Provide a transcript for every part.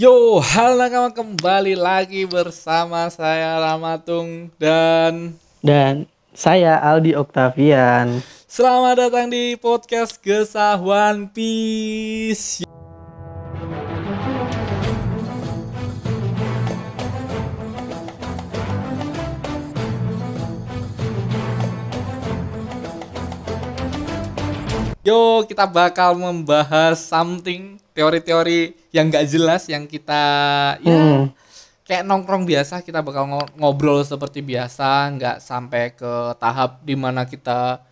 Yo, halo nakama kembali lagi bersama saya Ramatung dan Dan saya Aldi Oktavian. selamat datang di podcast Gesah One Piece. Yo, kita bakal membahas something teori-teori yang gak jelas yang kita ya Hmm. kayak nongkrong biasa kita bakal ngo- ngobrol seperti biasa nggak sampai ke tahap di mana kita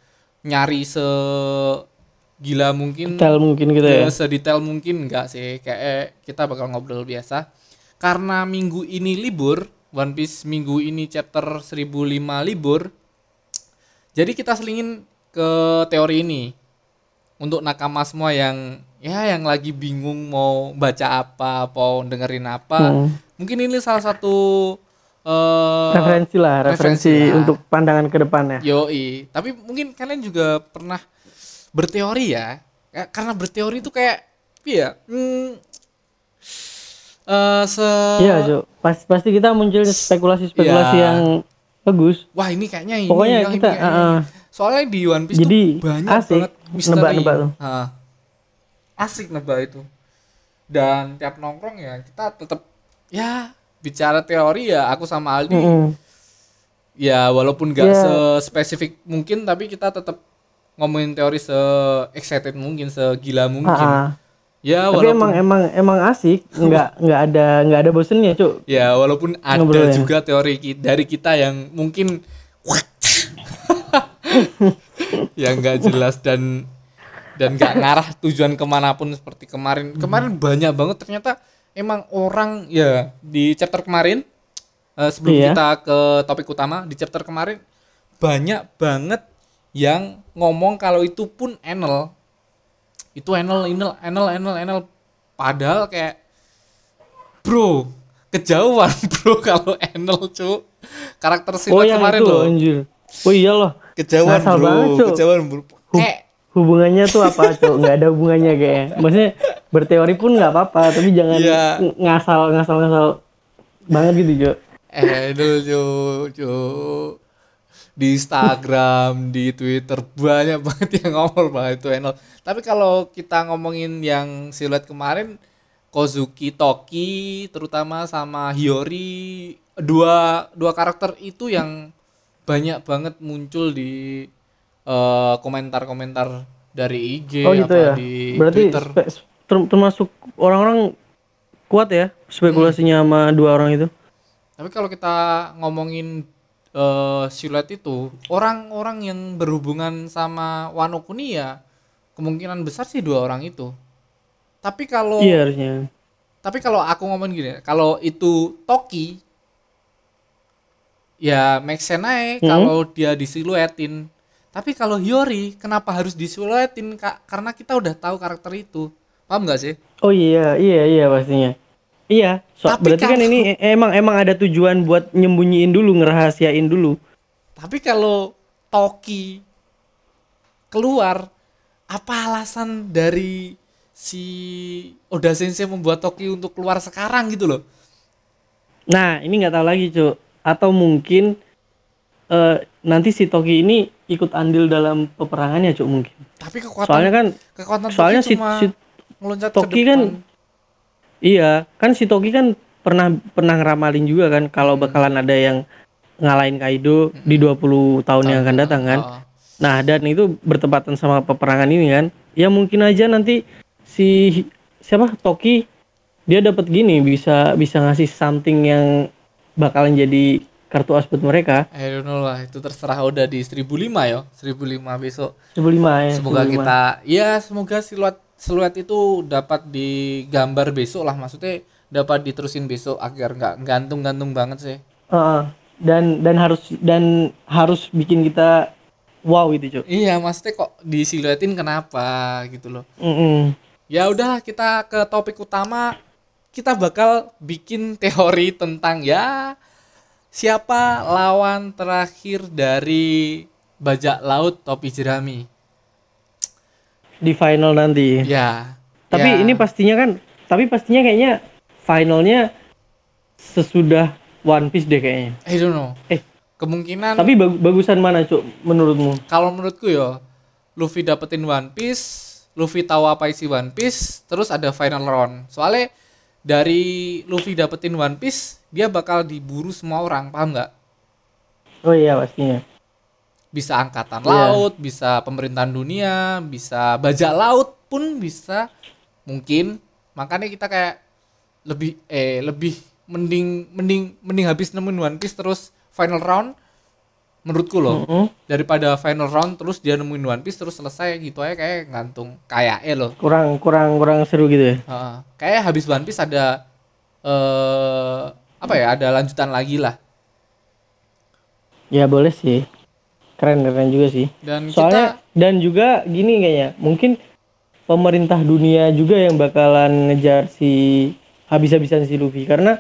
nyari se gila mungkin Detail mungkin gitu ya. ya, sedetail mungkin nggak sih kayak kita bakal ngobrol biasa karena minggu ini libur One Piece minggu ini chapter 1005 libur jadi kita selingin ke teori ini untuk nakama semua yang ya yang lagi bingung mau baca apa, mau dengerin apa. Hmm. Mungkin ini salah satu eh referensi lah, referensi referensi, lah. untuk pandangan ke depannya. yoi. Tapi mungkin kalian juga pernah berteori ya. Ya, Karena berteori itu kayak iya, hmm, eh, se Iya, Jo. Pas, pasti kita muncul spekulasi-spekulasi Iya. yang bagus. Wah, ini kayaknya ini Pokoknya yang kita, ini, ini. Soalnya di One Piece Jadi, tuh banyak asik banget misteri. nebak-nebak tuh. Ah. asik nebak itu. Dan tiap nongkrong ya kita tetap ya bicara teori ya aku sama Aldi Mm-mm. ya walaupun gak Ya. spesifik mungkin tapi kita tetap ngomongin teori se excited mungkin segila mungkin. Ah, ah. Ya Tapi walaupun emang emang emang asik, nggak nggak ada nggak ada bosennya, Cuk. ya walaupun ada Ngobrolnya. juga teori dari kita yang mungkin yang nggak jelas dan dan nggak ngarah tujuan ke mana pun seperti kemarin kemarin banyak banget ternyata emang orang ya di chapter kemarin eh, sebelum Iya. kita ke topik utama di chapter kemarin banyak banget yang ngomong kalau itu pun Enel itu Enel Enel Enel Enel Enel padahal kayak bro kejauhan bro kalau Enel cu karakter Oh, silat yang kemarin itu, loh anjir. Oh iya loh. Kejauhan Ngasal bro. banget, kejauhan bro. Kayak Hubungannya tuh apa, Cuk? Nggak ada hubungannya kayaknya. Maksudnya berteori pun nggak apa-apa, tapi jangan ng- ngasal ngasal ngasal banget gitu, Cuk. Enel cu cu di Instagram di Twitter banyak banget yang ngomong banget itu Enel tapi kalau kita ngomongin yang siluet kemarin Kozuki Toki terutama sama Hiyori dua dua karakter itu yang banyak banget muncul di eh, komentar-komentar dari IG Oh gitu apa ya. di Berarti Twitter ter- termasuk orang-orang kuat ya spekulasinya sama dua orang itu. Tapi kalau kita ngomongin eh, siluet itu, orang-orang yang berhubungan sama Wano Kuni ya kemungkinan besar sih dua orang itu. Tapi kalau Iya harusnya. tapi kalau aku ngomong gini, kalau itu Toki ya make sense aja Hmm. kalau dia disiluetin. Tapi kalau Hiyori kenapa harus disiluetin Kak? Karena kita udah tahu karakter itu. Paham nggak sih? Oh iya, iya iya pastinya. Iya, so, Tapi berarti kan ini e- emang emang ada tujuan buat nyembunyiin dulu, ngerahasiain dulu. Tapi kalau Toki keluar, apa alasan dari si Oda Sensei membuat Toki untuk keluar sekarang gitu loh? Nah, ini nggak tahu lagi, Cuk. Atau mungkin eh, nanti si Toki ini ikut andil dalam peperangannya, Cuk, mungkin. Tapi kekuatan Soalnya kan kekuatan soalnya Toki si, si Toki kan iya, kan si Toki kan pernah pernah ngeramalin juga kan kalau Hmm. bakalan ada yang ngalahin Kaido di 20 tahun yang akan datang kan. Oh. Nah, dan itu bertepatan sama peperangan ini kan. Ya mungkin aja nanti si siapa Toki dia dapat gini bisa bisa ngasih something yang bakalan jadi kartu as buat mereka. I don't know lah, itu terserah udah di 1005 ya, 1005 besok. 1005 ya. Semoga 1005. kita ya semoga siluet siluet itu dapat digambar besok lah maksudnya dapat diterusin besok agar nggak gantung-gantung banget sih. Heeh. dan dan harus dan harus bikin kita wow gitu, Cuk. Iya, maksudnya kok disiluetin kenapa gitu loh. Mm-mm. Ya udah kita ke topik utama. Kita bakal bikin teori tentang ya siapa lawan terakhir dari bajak laut topi jerami. Di final nanti. Ya. Tapi ya. ini pastinya kan tapi pastinya kayaknya finalnya sesudah One Piece deh kayaknya. I don't know. Eh. Kemungkinan Tapi bag- bagusan mana cuk menurutmu? kalau menurutku ya Luffy dapetin One Piece, Luffy tahu apa isi One Piece, terus ada final round. Soalnya dari Luffy dapetin One Piece, dia bakal diburu semua orang, paham nggak? Oh iya pastinya. Bisa angkatan Iya. laut, bisa pemerintahan dunia, bisa bajak laut pun bisa mungkin. Makanya kita kayak lebih eh lebih mending mending mending habis nemuin One Piece terus final round menurutku loh Mm-mm. daripada final round terus dia nemuin One Piece terus selesai gitu aja kayak gantung kayak eh loh Kurang kurang kurang seru gitu ya. Heeh. kayak habis One Piece ada eh apa ya ada lanjutan lagi lah Ya boleh sih. Keren keren juga sih. dan Soalnya dan juga gini kayaknya, mungkin pemerintah dunia juga yang bakalan ngejar si habis-habisan si Luffy karena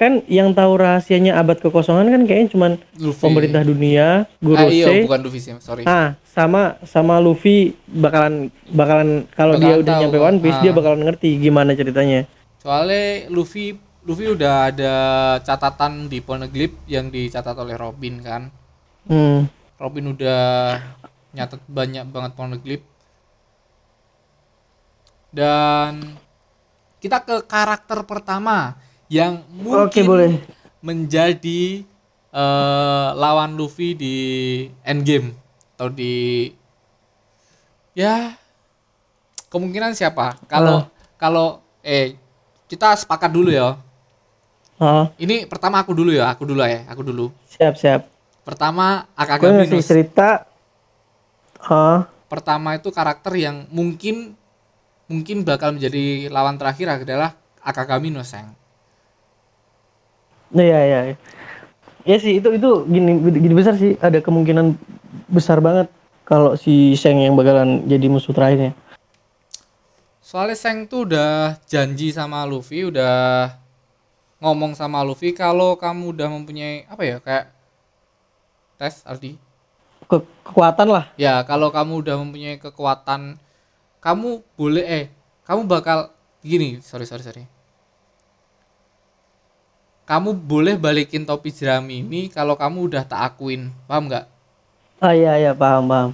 kan yang tahu rahasianya abad kekosongan kan kayaknya cuman Luffy. pemerintah dunia, ah, Gurose, iya bukan Luffy sih sorry. Ah sama sama Luffy bakalan bakalan kalau dia udah tahu, nyampe One Piece ah. dia bakalan ngerti gimana ceritanya. soalnya Luffy Luffy udah ada catatan di Poneglyph yang dicatat oleh Robin kan. Hmm. Robin udah nyatet banyak banget Poneglyph. Dan kita ke karakter pertama yang mungkin Oke, boleh. menjadi eh, lawan Luffy di endgame atau di ya kemungkinan siapa kalau kalau eh kita sepakat dulu ya Ah, ini pertama aku dulu ya aku dulu ya aku dulu siap siap. pertama Gue Akagami no cerita. Ah, pertama itu karakter yang mungkin mungkin bakal menjadi lawan terakhir adalah Akagami no Seng. Iya iya. iya. Ya sih itu itu gini gini besar sih ada kemungkinan besar banget kalau si Sheng yang bakalan jadi musuh terakhirnya. Soalnya Seng tuh udah janji sama Luffy, udah ngomong sama Luffy kalau kamu udah mempunyai apa ya kayak tes Ardi. Ke- kekuatan lah. Ya kalau kamu udah mempunyai kekuatan, kamu boleh eh kamu bakal gini sorry sorry sorry. Kamu boleh balikin topi jerami ini kalau kamu udah tak akuin, paham nggak? Ah iya iya paham paham.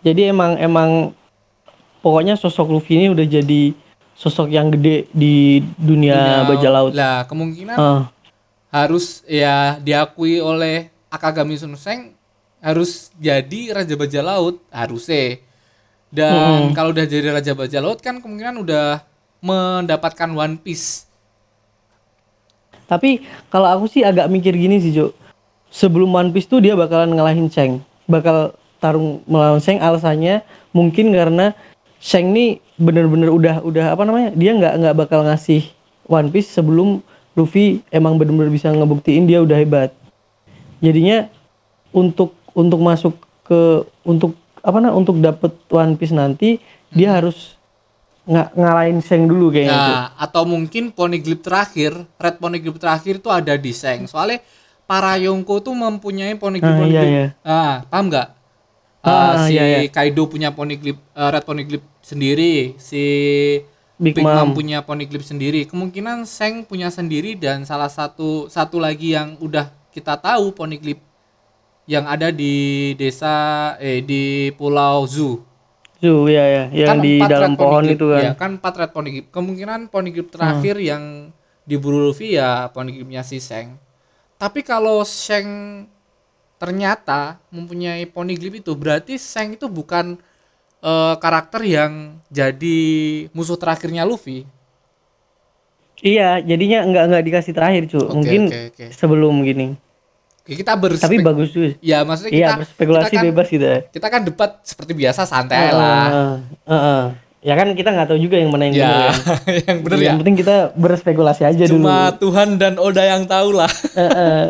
Jadi emang emang pokoknya sosok Luffy ini udah jadi sosok yang gede di dunia, bajak laut. Lah, kemungkinan Ah, harus ya diakui oleh Akagami Sunseng harus jadi raja bajak laut harusnya. Dan Mm-mm. kalau udah jadi raja bajak laut kan kemungkinan udah mendapatkan One Piece. Tapi kalau aku sih agak mikir gini sih, Jo. Sebelum One Piece tuh dia bakalan ngalahin Sheng. Bakal tarung melawan Sheng alasannya mungkin karena Sheng nih bener-bener udah udah apa namanya? Dia nggak nggak bakal ngasih One Piece sebelum Luffy emang bener-bener bisa ngebuktiin dia udah hebat. Jadinya untuk untuk masuk ke untuk apa nah untuk dapet One Piece nanti dia harus nga- ngalahin Sheng dulu kayaknya. Nah, atau mungkin Poneglyph terakhir, Red Poneglyph terakhir itu ada di Seng. Soalnya para Yonko tuh mempunyai Poneglyph. Ah, iya, Poneglyph. iya. Ah, paham nggak? Ah, ah, si iya, iya. Kaido punya Poneglyph eh, Red Poneglyph sendiri, si Big Big Mom Mom. punya Poneglyph sendiri. Kemungkinan Seng punya sendiri dan salah satu satu lagi yang udah kita tahu Poneglyph yang ada di desa eh di Pulau Zu. Tuh ya ya yang di empat dalam pohon itu kan. Ya, kan empat red poneglyph. Kemungkinan poneglyph terakhir yang diburu Luffy ya poneglyphnya si Seng. Tapi kalau Seng ternyata mempunyai poneglyph itu berarti Seng itu bukan eh, karakter yang jadi musuh terakhirnya Luffy. Iya, jadinya nggak nggak dikasih terakhir, cu. Oke, Mungkin oke, oke. sebelum gini. Oke, Kita berspek Tapi bagus juga. Ya, maksudnya Iya, kita berspekulasi kita kan, bebas gitu ya. Kita kan debat seperti biasa santai lah. Heeh, heeh. Ya kan kita nggak tahu juga yang mana yang benar Ya, ya. yang bener ya. Yang penting kita berspekulasi aja Cuma dulu. Tuhan dan Oda yang tahu lah. Heeh,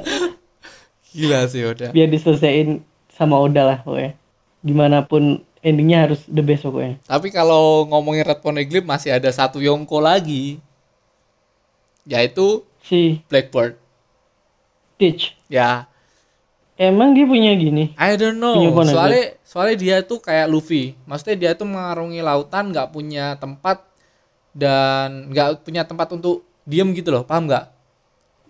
Gila sih Oda. biar diselesaikan sama Oda lah pokoknya. Di mana pun endingnya harus the best pokoknya. Tapi kalau ngomongin Red Poneglyph masih ada satu Yonko lagi. Yaitu Si Blackbird. Teach. Ya, Emang dia punya gini? I don't know. Punya. Soalnya soalnya dia tuh kayak Luffy. Maksudnya dia tuh mengarungi lautan nggak punya tempat dan nggak punya tempat untuk diem gitu loh paham nggak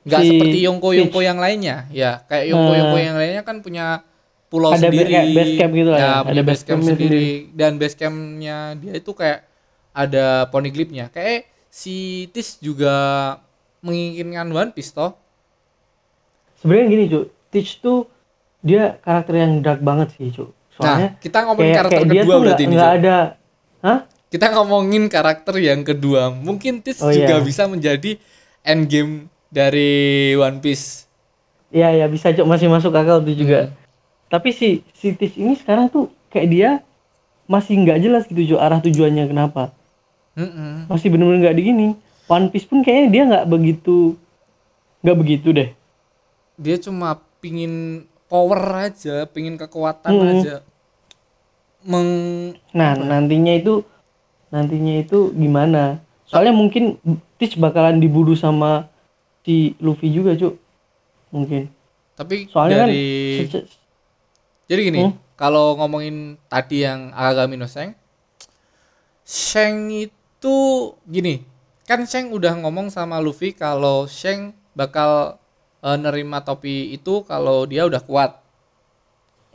nggak Si seperti Yonko Yonko yang lainnya ya kayak Yonko Yonko Eh. yang lainnya kan punya pulau Ada sendiri kayak base camp gitu lah ya, ya, ada punya base camp campnya sendiri dan base campnya dia itu kayak ada poneglyphnya kayak si Tis juga menginginkan One Piece toh sebenarnya gini cuy Teach tuh dia karakter yang dark banget sih cuy soalnya nah kita ngomongin kayak, karakter kayak dia kedua tuh berarti ini ada hah? Kita ngomongin karakter yang kedua. Mungkin Tis Oh, juga iya. bisa menjadi endgame dari One Piece. Ya ya bisa cuy masih masuk akal tuh juga. Hmm. tapi si si Teach ini sekarang tuh kayak dia masih nggak jelas gitu cuy arah tujuannya kenapa. Mm-mm. masih bener-bener nggak di gini One Piece pun kayaknya dia nggak begitu nggak begitu deh dia cuma pingin power aja pingin kekuatan Mm-mm. aja. Meng nah nantinya itu nantinya itu gimana? Soalnya mungkin Teach bakalan dibunuh sama si Luffy juga cuk. Mungkin. Tapi soalnya dari kan jadi gini Hmm? kalau ngomongin tadi yang Akagami no Seng Sheng itu gini kan Sheng udah ngomong sama Luffy kalau Sheng bakal eh, nerima topi itu kalau dia udah kuat.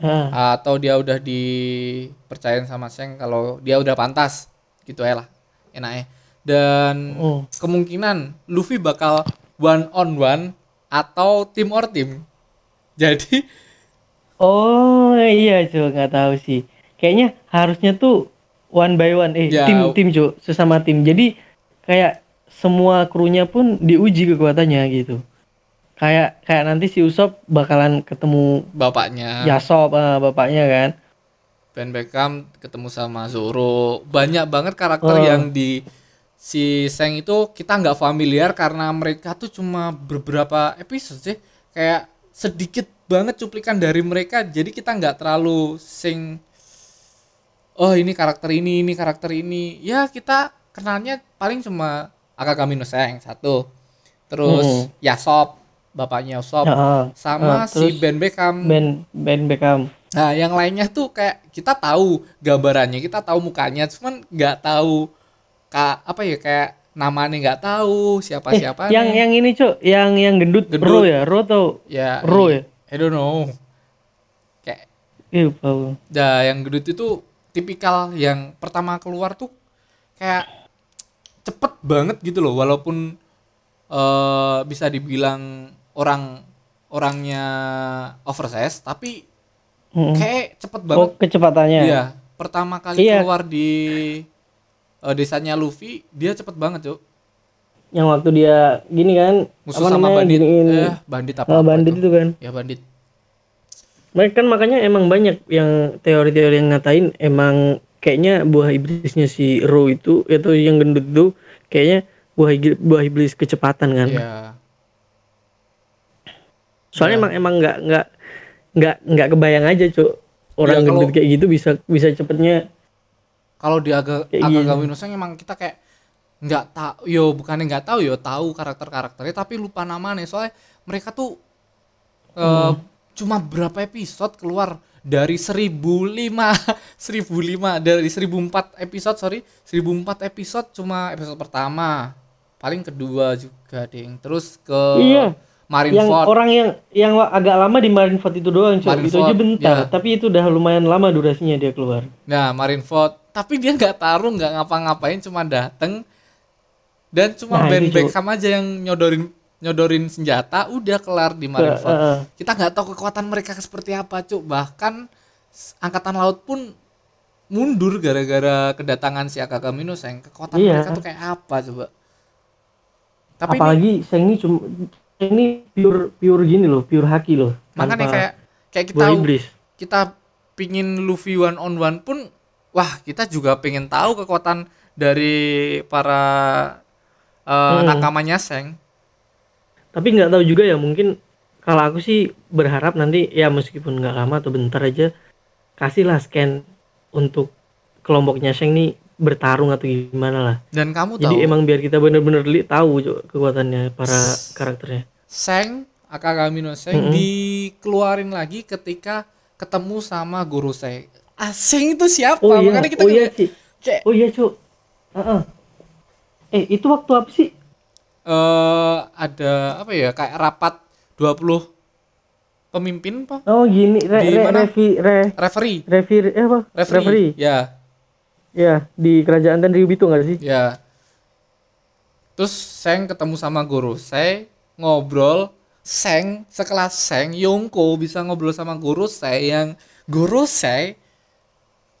Ah, atau dia udah dipercayain sama Sheng kalau dia udah pantas gitu ya lah enaknya dan hmm. kemungkinan Luffy bakal one on one atau team or team. Jadi oh iya cuk nggak tahu sih. Kayaknya harusnya tuh one by one eh Ya. tim tim cuk sesama tim jadi kayak semua krunya pun diuji kekuatannya gitu kayak kayak nanti si Usop bakalan ketemu bapaknya. Yasop ah, bapaknya kan. Ben Beckham ketemu sama Zoro. Banyak banget karakter Oh. yang di si Seng itu kita nggak familiar karena mereka tuh cuma beberapa episode sih. Kayak sedikit banget cuplikan dari mereka jadi kita nggak terlalu sing oh ini karakter ini ini karakter ini. Ya kita kenalnya paling cuma Akagami no Seng satu. Terus Hmm. Yasop bapaknya Yasop Ah, sama ah, si Ben Beckham. Ben Ben Beckham. Nah, yang lainnya tuh kayak kita tahu gambarannya, kita tahu mukanya, cuman nggak tahu ka apa ya kayak namanya nggak tahu siapa Eh, siapa yang yang ini cuk yang yang gendut, Gendut. Ro ya? Ro atau ya Ro ya? I don't know. Kayak Iya, dah yang gendut itu tipikal yang pertama keluar tuh kayak cepet banget gitu loh walaupun eh bisa dibilang orang orangnya oversize tapi Mm-mm. kayak cepet banget Oh, kecepatannya. Iya, pertama kali Iya. keluar di eh, desanya Luffy, dia cepet banget, Cuk. Yang waktu dia gini kan, Musuh apa sama namanya, bandit. giniin, Eh, bandit apa? ah, bandit itu kan. Ya bandit. Mereka kan makanya emang banyak yang teori-teori yang ngatain emang kayaknya buah iblisnya si Ro itu itu yang gendut itu kayaknya buah buah iblis kecepatan kan. Iya. Soalnya Iya. emang emang nggak nggak nggak nggak kebayang aja cuk orang kalau- gendut kayak gitu bisa bisa cepetnya Kalau di agak agak. Gawin emang kita kayak nggak tahu, yo bukannya nggak tahu yo tahu karakter-karakternya tapi lupa namanya soalnya mereka tuh eh, Hmm. cuma berapa episode keluar dari 1005 1005 dari 1004 episode sorry 1004 episode cuma episode pertama paling kedua juga ding terus ke Iya. Yang Marineford orang yang yang agak lama di Marineford itu doang cuk itu aja bentar ya. tapi itu udah lumayan lama durasinya dia keluar Nah, Marineford, tapi dia nggak taruh, nggak ngapa-ngapain, cuma dateng dan cuma Nah, Ben. Beckham aja yang nyodorin nyodorin senjata, udah kelar di Marineford. eh, eh. Kita nggak tahu kekuatan mereka seperti apa, cuk. Bahkan angkatan laut pun mundur gara-gara kedatangan si Akagami no Seng. Kekuatan Iya. mereka tuh kayak apa coba? Tapi ini, apalagi Seng ini cuma ini pure pure gini loh pure haki loh. Makanya kayak kayak kita iblis kita pingin Luffy one on one pun wah kita juga pengen tahu kekuatan dari para eh, Hmm. nakamanya Seng. Tapi nggak tahu juga ya mungkin kalau aku sih berharap nanti ya meskipun nggak lama atau bentar aja kasihlah scan untuk kelompoknya Seng nih bertarung atau gimana lah. Dan kamu jadi tahu emang biar kita bener-bener li- tahu kekuatannya para karakternya. Seng Akagami no Seng Mm-mm. dikeluarin lagi ketika ketemu sama Guru Seng. Ah Seng itu siapa? Oh iya makanya kita oh iya kayak oh iya cuk. Heeh. eh itu waktu apa sih? Eh ada apa ya kayak rapat 20 pemimpin pak? Oh gini, re, Di re, mana? revi, re, referee. revi, eh apa? referee, Referee. ya Ya, di kerajaan Tenryubi itu nggak sih? ya terus Seng ketemu sama guru saya ngobrol Seng sekelas Seng Yongko bisa ngobrol sama guru saya yang guru saya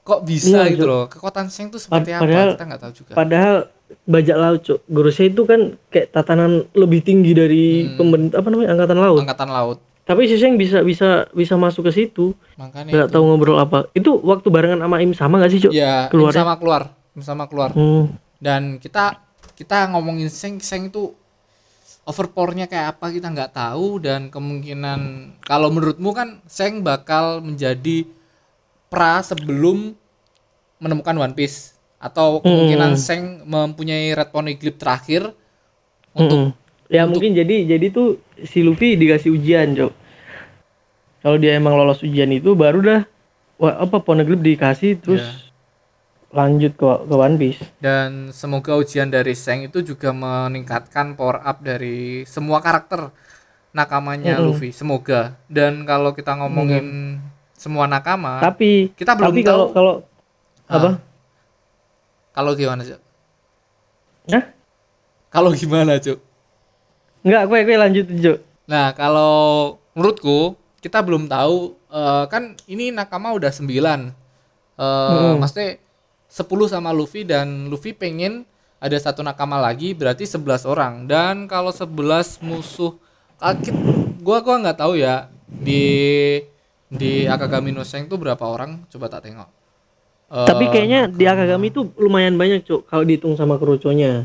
kok bisa Iya, gitu loh kekuatan Seng tuh seperti Pad- apa padahal- kita nggak tahu juga Padahal bajak laut, Cuk. Gorosei itu kan kayak tatanan lebih tinggi dari Hmm. pemerintah apa namanya? angkatan laut. angkatan laut Tapi si Seng bisa bisa bisa masuk ke situ. makanya Nggak tahu ngobrol apa. Itu waktu barengan sama Im sama nggak sih, Cuk? ya keluarnya? sama keluar sama keluar Hmm. dan kita kita ngomongin Seng Seng itu overpowernya kayak apa kita nggak tahu dan kemungkinan kalau menurutmu kan Seng bakal menjadi pra sebelum menemukan One Piece atau kemungkinan Hmm. Seng mempunyai Red Poneglyph terakhir untuk Mm-mm. Ya mungkin jadi jadi tuh si Luffy dikasih ujian, Cok. Kalau dia emang lolos ujian itu baru dah wah, apa Poneglyph dikasih terus Ya. lanjut ke ke One Piece. dan semoga ujian dari Seng itu juga meningkatkan power up dari semua karakter nakamanya Mm-mm. Luffy semoga dan kalau kita ngomongin semua nakama Tapi kita belum tapi tahu kalau kalau Ah. apa? kalau gimana cuk Hah? kalau gimana cuk Enggak, gue gue lanjut Cok. nah kalau menurutku kita belum tahu eh, kan ini nakama udah 9 eh Mm-mm. maksudnya 10 sama Luffy dan Luffy pengen ada satu nakama lagi berarti 11 orang dan kalau 11 musuh kakit gua gua nggak tahu ya di di Akagami no Seng tuh berapa orang coba tak tengok Eh, Tapi kayaknya di Akagami itu lumayan banyak, Cok, kalau dihitung sama keruconya.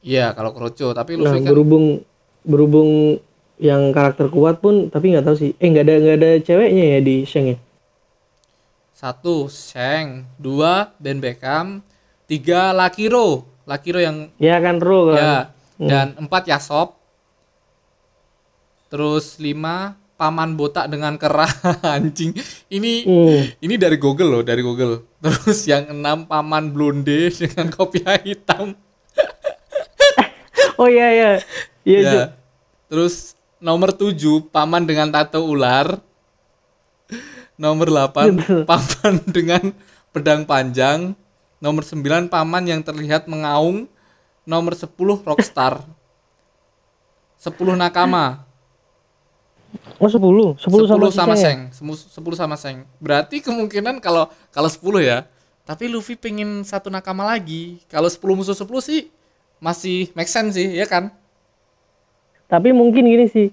iya kalau Kroco tapi Nah, Luffy kan berhubung berhubung yang karakter kuat pun tapi nggak tahu sih. Eh nggak ada nggak ada ceweknya ya di Sheng ya? satu Seng dua Ben Beckham tiga Lakiro Lakiro yang Ya kan Ro kan. ya dan empat Yasop terus lima paman botak dengan kerah anjing ini Hmm. ini dari Google loh dari Google terus yang enam paman blonde dengan kopiah hitam Oh iya iya. Iya, ya terus nomor tujuh paman dengan tato ular nomor 8 paman dengan pedang panjang nomor 9 paman yang terlihat mengaung nomor 10 rockstar 10 nakama Oh 10, 10, 10 sama, sama, ya? Seng, Semu- 10 sama Seng. Berarti kemungkinan kalau kalau 10 ya. Tapi Luffy pengen satu nakama lagi. Kalau 10 musuh 10 sih masih make sense sih, ya kan? Tapi mungkin gini sih.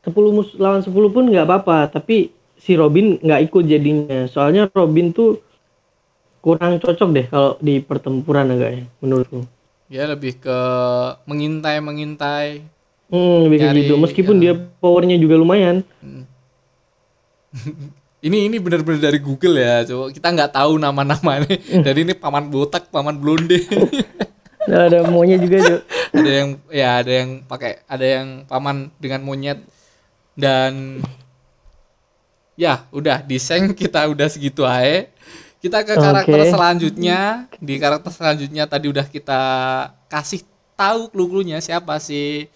10 mus lawan 10 pun nggak apa-apa, tapi si Robin nggak ikut jadinya. Soalnya Robin tuh kurang cocok deh kalau di pertempuran agaknya menurutku. Ya lebih ke mengintai-mengintai. Hmm, lebih Nyari, gitu. Meskipun ya. dia powernya juga lumayan. Ini ini benar-benar dari Google ya, coba kita nggak tahu nama-namanya. Dari ini paman botak, paman blonde. Nah, ada maunya juga, Cok. ada yang ya ada yang pakai ada yang paman dengan monyet. Dan ya udah Seng kita udah segitu aja. Kita ke karakter selanjutnya. Di karakter selanjutnya tadi udah kita kasih tahu clue-cluenya siapa si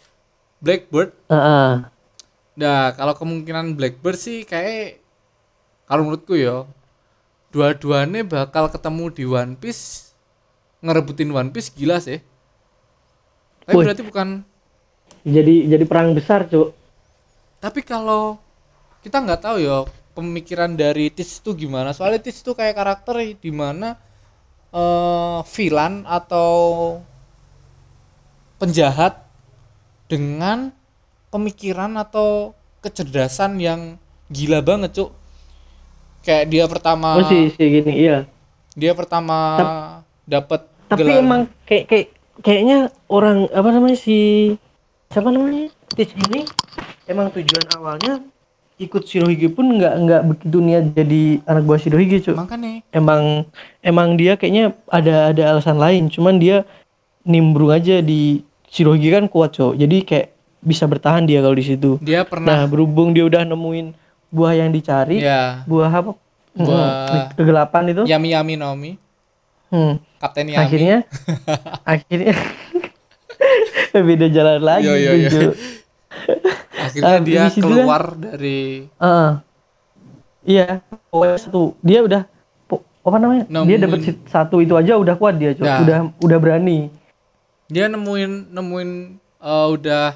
Blackbird. Heeh. nah kalau kemungkinan Blackbird sih kayak kalau menurutku ya dua-duanya bakal ketemu di One Piece ngerebutin One Piece gila sih tapi Wih. berarti bukan Jadi jadi perang besar, Cok. Tapi kalau kita nggak tahu ya pemikiran dari Tis itu gimana. Soalnya Tis itu kayak karakter di mana eh villain atau penjahat dengan pemikiran atau kecerdasan yang gila banget, Cuk. Kayak dia pertama Oh, si, si gini, iya. dia pertama dapat Tapi gelar- emang kayak kayak kayaknya orang apa namanya si siapa namanya Stitch ini emang tujuan awalnya ikut Shirohige pun nggak nggak begitu niat jadi anak buah Shirohige cuy makanya emang emang dia kayaknya ada ada alasan lain cuman dia nimbrung aja di Shirohige kan kuat cuy jadi kayak bisa bertahan dia kalau di situ. Dia nah pernah berhubung dia udah nemuin buah yang dicari ya buah apa? Buah- kegelapan itu. Yami Yami Naomi Hmm. Kapten Yami akhirnya akhirnya beda jalan lagi iya, tuh, iya. Cuk. Akhirnya Ah, dia kan- keluar dari Heeh. iya pokoknya satu dia udah apa namanya dia Nemuin. dapat sit- satu itu aja udah kuat dia. Ya. udah udah berani dia nemuin nemuin eh, udah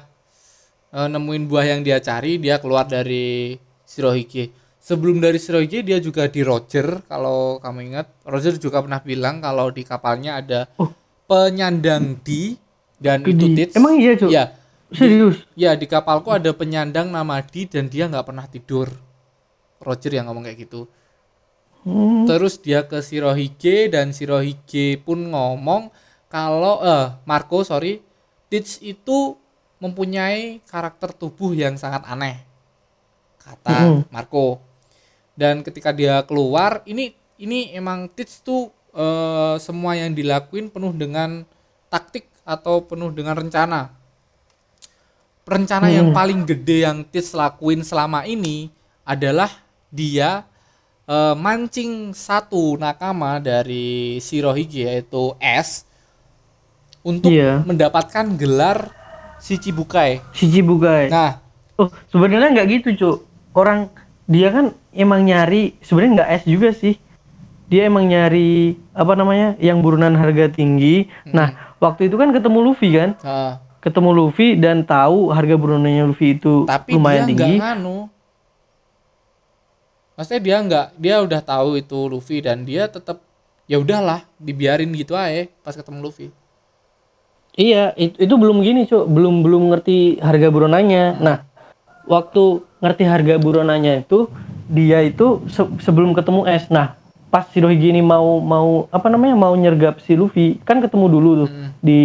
eh, nemuin buah yang dia cari dia keluar dari Shirohige sebelum dari Shirohige dia juga di Roger kalau kamu ingat Roger juga pernah bilang kalau di kapalnya ada Oh. penyandang di dan itu Di- Tits emang iya Cuk? ya serius ya di kapalku ada penyandang nama di dan dia nggak pernah tidur Roger yang ngomong kayak gitu Hmm. Terus dia ke Shirohige dan Shirohige pun ngomong kalau eh Marco sorry Teach itu mempunyai karakter tubuh yang sangat aneh kata Mm-mm. Marco. Dan ketika dia keluar ini ini emang Teach tuh eh, semua yang dilakuin penuh dengan taktik atau penuh dengan rencana. Rencana yang Hmm. paling gede yang Teach lakuin selama ini adalah dia eh, mancing satu nakama dari Shirohige yaitu S untuk Iya. mendapatkan gelar Shichibukai. Shichibukai Nah, oh sebenarnya nggak gitu Cuk. orang dia kan emang nyari sebenarnya nggak es juga sih dia emang nyari apa namanya yang burunan harga tinggi nah waktu itu kan ketemu Luffy kan eh, ketemu Luffy dan tahu harga burunannya Luffy itu tapi lumayan dia tinggi nganu. Maksudnya dia nggak, dia udah tahu itu Luffy dan dia tetap ya udahlah dibiarin gitu aja pas ketemu Luffy. Iya, itu, itu belum gini, Cuk. Belum belum ngerti harga buronanya. Nah, waktu ngerti harga buronanya itu dia itu se- sebelum ketemu S. Nah, pas Shirohige ini mau mau apa namanya? mau nyergap si Luffy, kan ketemu dulu tuh Mm. di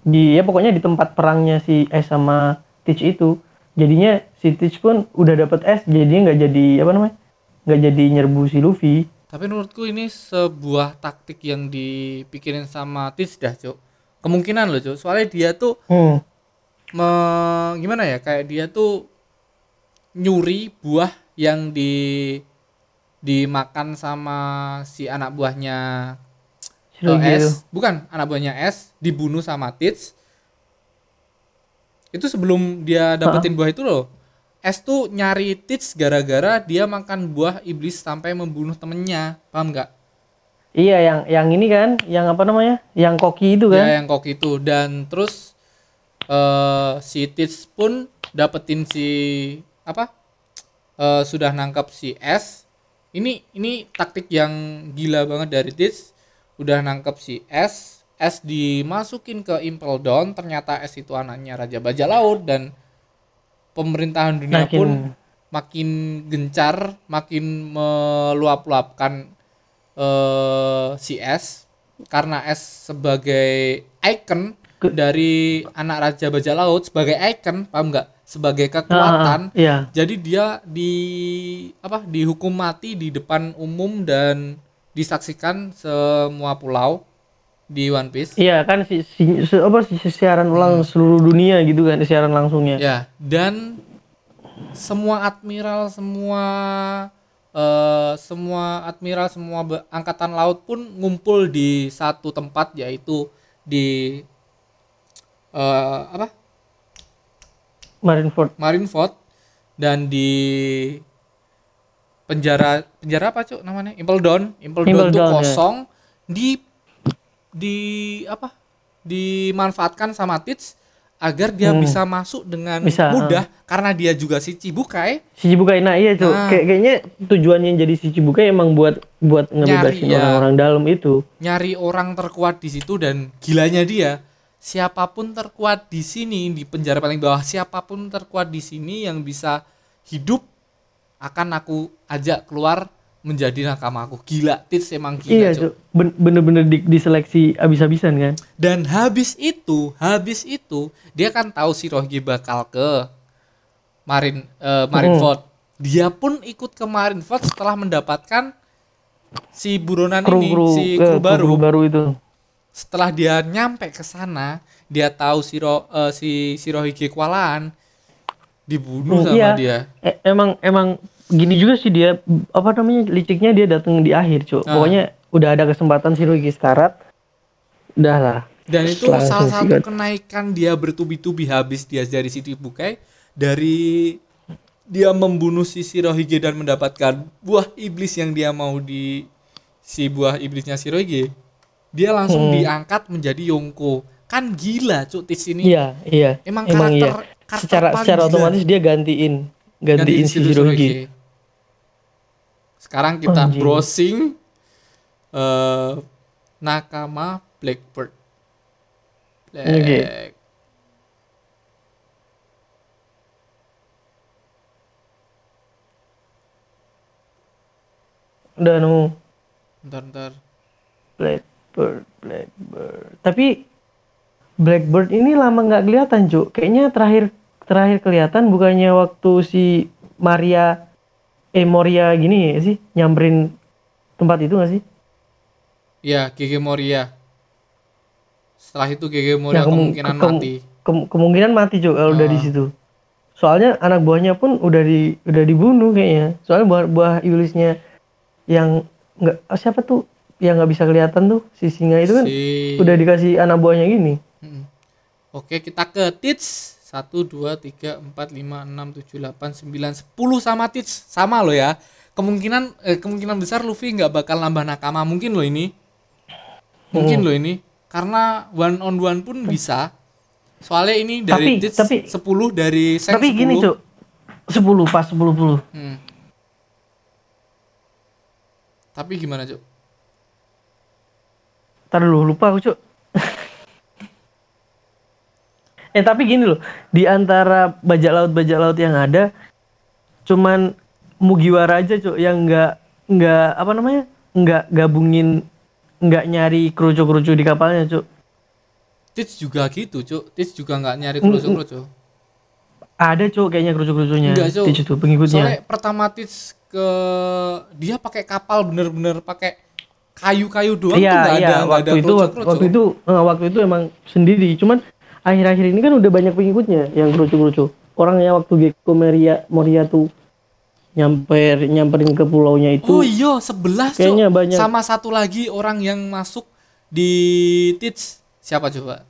di ya pokoknya di tempat perangnya si S sama Teach itu. Jadinya si Teach pun udah dapet S, jadinya nggak jadi apa namanya? nggak jadi nyerbu si Luffy. Tapi menurutku ini sebuah taktik yang dipikirin sama Tis dah, Cuk. Kemungkinan loh, Cuk. Soalnya dia tuh Hmm. Me- gimana ya? Kayak dia tuh nyuri buah yang di dimakan sama si anak buahnya eh. S, bukan anak buahnya S dibunuh sama Tits. Itu sebelum dia dapetin buah itu loh. S tuh nyari Tits gara-gara dia makan buah iblis sampai membunuh temennya. Paham nggak? Iya, yang yang ini kan, yang apa namanya? Yang koki itu kan. Ya yang kok itu dan terus eh si Tits pun dapetin si apa? eh, sudah nangkap si S. Ini ini taktik yang gila banget dari Tits. Udah nangkap si S, S dimasukin ke Impel Down, ternyata S itu anaknya Raja Bajak Laut dan pemerintahan dunia Makin- pun makin gencar, makin meluap-luapkan eh si S karena S sebagai icon dari anak Raja Bajak Laut sebagai icon, paham nggak? Sebagai kekuatan. Ah, Iya. Jadi dia di apa dihukum mati di depan umum dan disaksikan semua pulau di One Piece. Iya kan si, si, si- apa si, si- siaran ulang seluruh dunia gitu kan siaran langsungnya. Ya, dan semua admiral, semua eh, semua admiral, semua angkatan laut pun ngumpul di satu tempat yaitu di eh, apa? Marineford. Marineford dan di penjara penjara apa cuk namanya Impel Down Impel, Down tuh Down, ya. kosong di di apa dimanfaatkan sama Tits agar dia Hmm. bisa masuk dengan Bisa, mudah karena dia juga si Cibukai Si Cibukai nah iya tuh. Nah. Kayak kayaknya tujuannya jadi si Cibukai emang buat buat ngebebasin ya. orang-orang dalam itu. nyari orang terkuat di situ dan gilanya dia siapa pun terkuat di sini di penjara paling bawah siapa pun terkuat di sini yang bisa hidup akan aku ajak keluar menjadi nakamaku gila Tits emang gila iya Bener-bener di, diseleksi abis-abisan kan. dan habis itu habis itu dia kan tahu si Rohgi bakal ke Marin eh, Marineford dia pun ikut ke Marineford setelah mendapatkan si buronan ini Kru-kru si eh, kru baru. kru baru itu. Setelah dia nyampe ke sana dia tahu si Ro, eh, si Shirohige kewalahan dibunuh Hmm, sama iya. dia Eh, emang emang gini juga sih dia apa namanya liciknya dia datang di akhir cuy Ah. pokoknya udah ada kesempatan si Rugi sekarat udah lah Dan itu Langsung salah satu sikat. kenaikan dia bertubi-tubi habis dia dari situ Ibukai dari dia membunuh si Shirohige dan mendapatkan buah iblis yang dia mau di si buah iblisnya Shirohige. Dia langsung Hmm. diangkat menjadi Yonko. Kan gila cuk Tis ini. Iya, iya. Emang Emang karakter, iya. karakter Secara secara gila. otomatis dia gantiin gantiin si Shirohige. Sekarang kita Anjing. browsing eh Nakama Blackbird. Black. Oke. Udah nemu Bentar, bentar. Blackbird, Blackbird. Tapi Blackbird ini lama nggak kelihatan, Cuk. Kayaknya terakhir terakhir kelihatan bukannya waktu si Maria eh Moria gini ya sih nyamperin tempat itu nggak sih? Ya, Gege Moria. Setelah itu Gege Moria Nah, kemu- kemungkinan ke- mati. Kem- kemungkinan mati Cuk kalau udah di Ah. situ. Soalnya anak buahnya pun udah di udah dibunuh kayaknya. Soalnya buah buah iblisnya yang nggak siapa tuh yang nggak bisa kelihatan tuh si singa itu kan Si- udah dikasih anak buahnya gini. Mm. Oke, kita ke Tits. 1 2 3 4 5 6 7 8 9 10 sama Tits. Sama loh ya. Kemungkinan eh, kemungkinan besar Luffy nggak bakal nambah nakama. Mungkin loh ini. Mungkin Hmm. loh ini. Karena one on one pun bisa. Soalnya ini dari Tapi- Tits tapi- 10 dari Seng Tapi gini 10. Cuk. 10 pas 10 10. Hmm. Tapi gimana, Cuk? Ntar dulu lupa aku cuk. eh tapi gini loh, di antara bajak laut bajak laut yang ada, cuman Mugiwara aja cuk yang nggak nggak apa namanya nggak gabungin nggak nyari kerucu-kerucu di kapalnya cuk. Tits juga gitu, Cuk. Tits juga nggak nyari kroco-kroco. Ada cuk kayaknya kerucu-kerucunya. Enggak, Cuk. Tich itu pengikutnya. Soalnya pertama Tits ke dia pakai kapal bener-bener pakai kayu-kayu doang tuh Iya nggak iya ada waktu ada itu wak- kroco-kroco. waktu itu eh, waktu itu emang sendiri. Cuman akhir-akhir ini kan udah banyak pengikutnya yang kerucu-kerucu. Orangnya waktu Gecko Moria Moria tuh nyamper nyamperin ke pulaunya itu. Oh iya, sebelas. Kayaknya banyak. Sama satu lagi orang yang masuk di Tits siapa coba?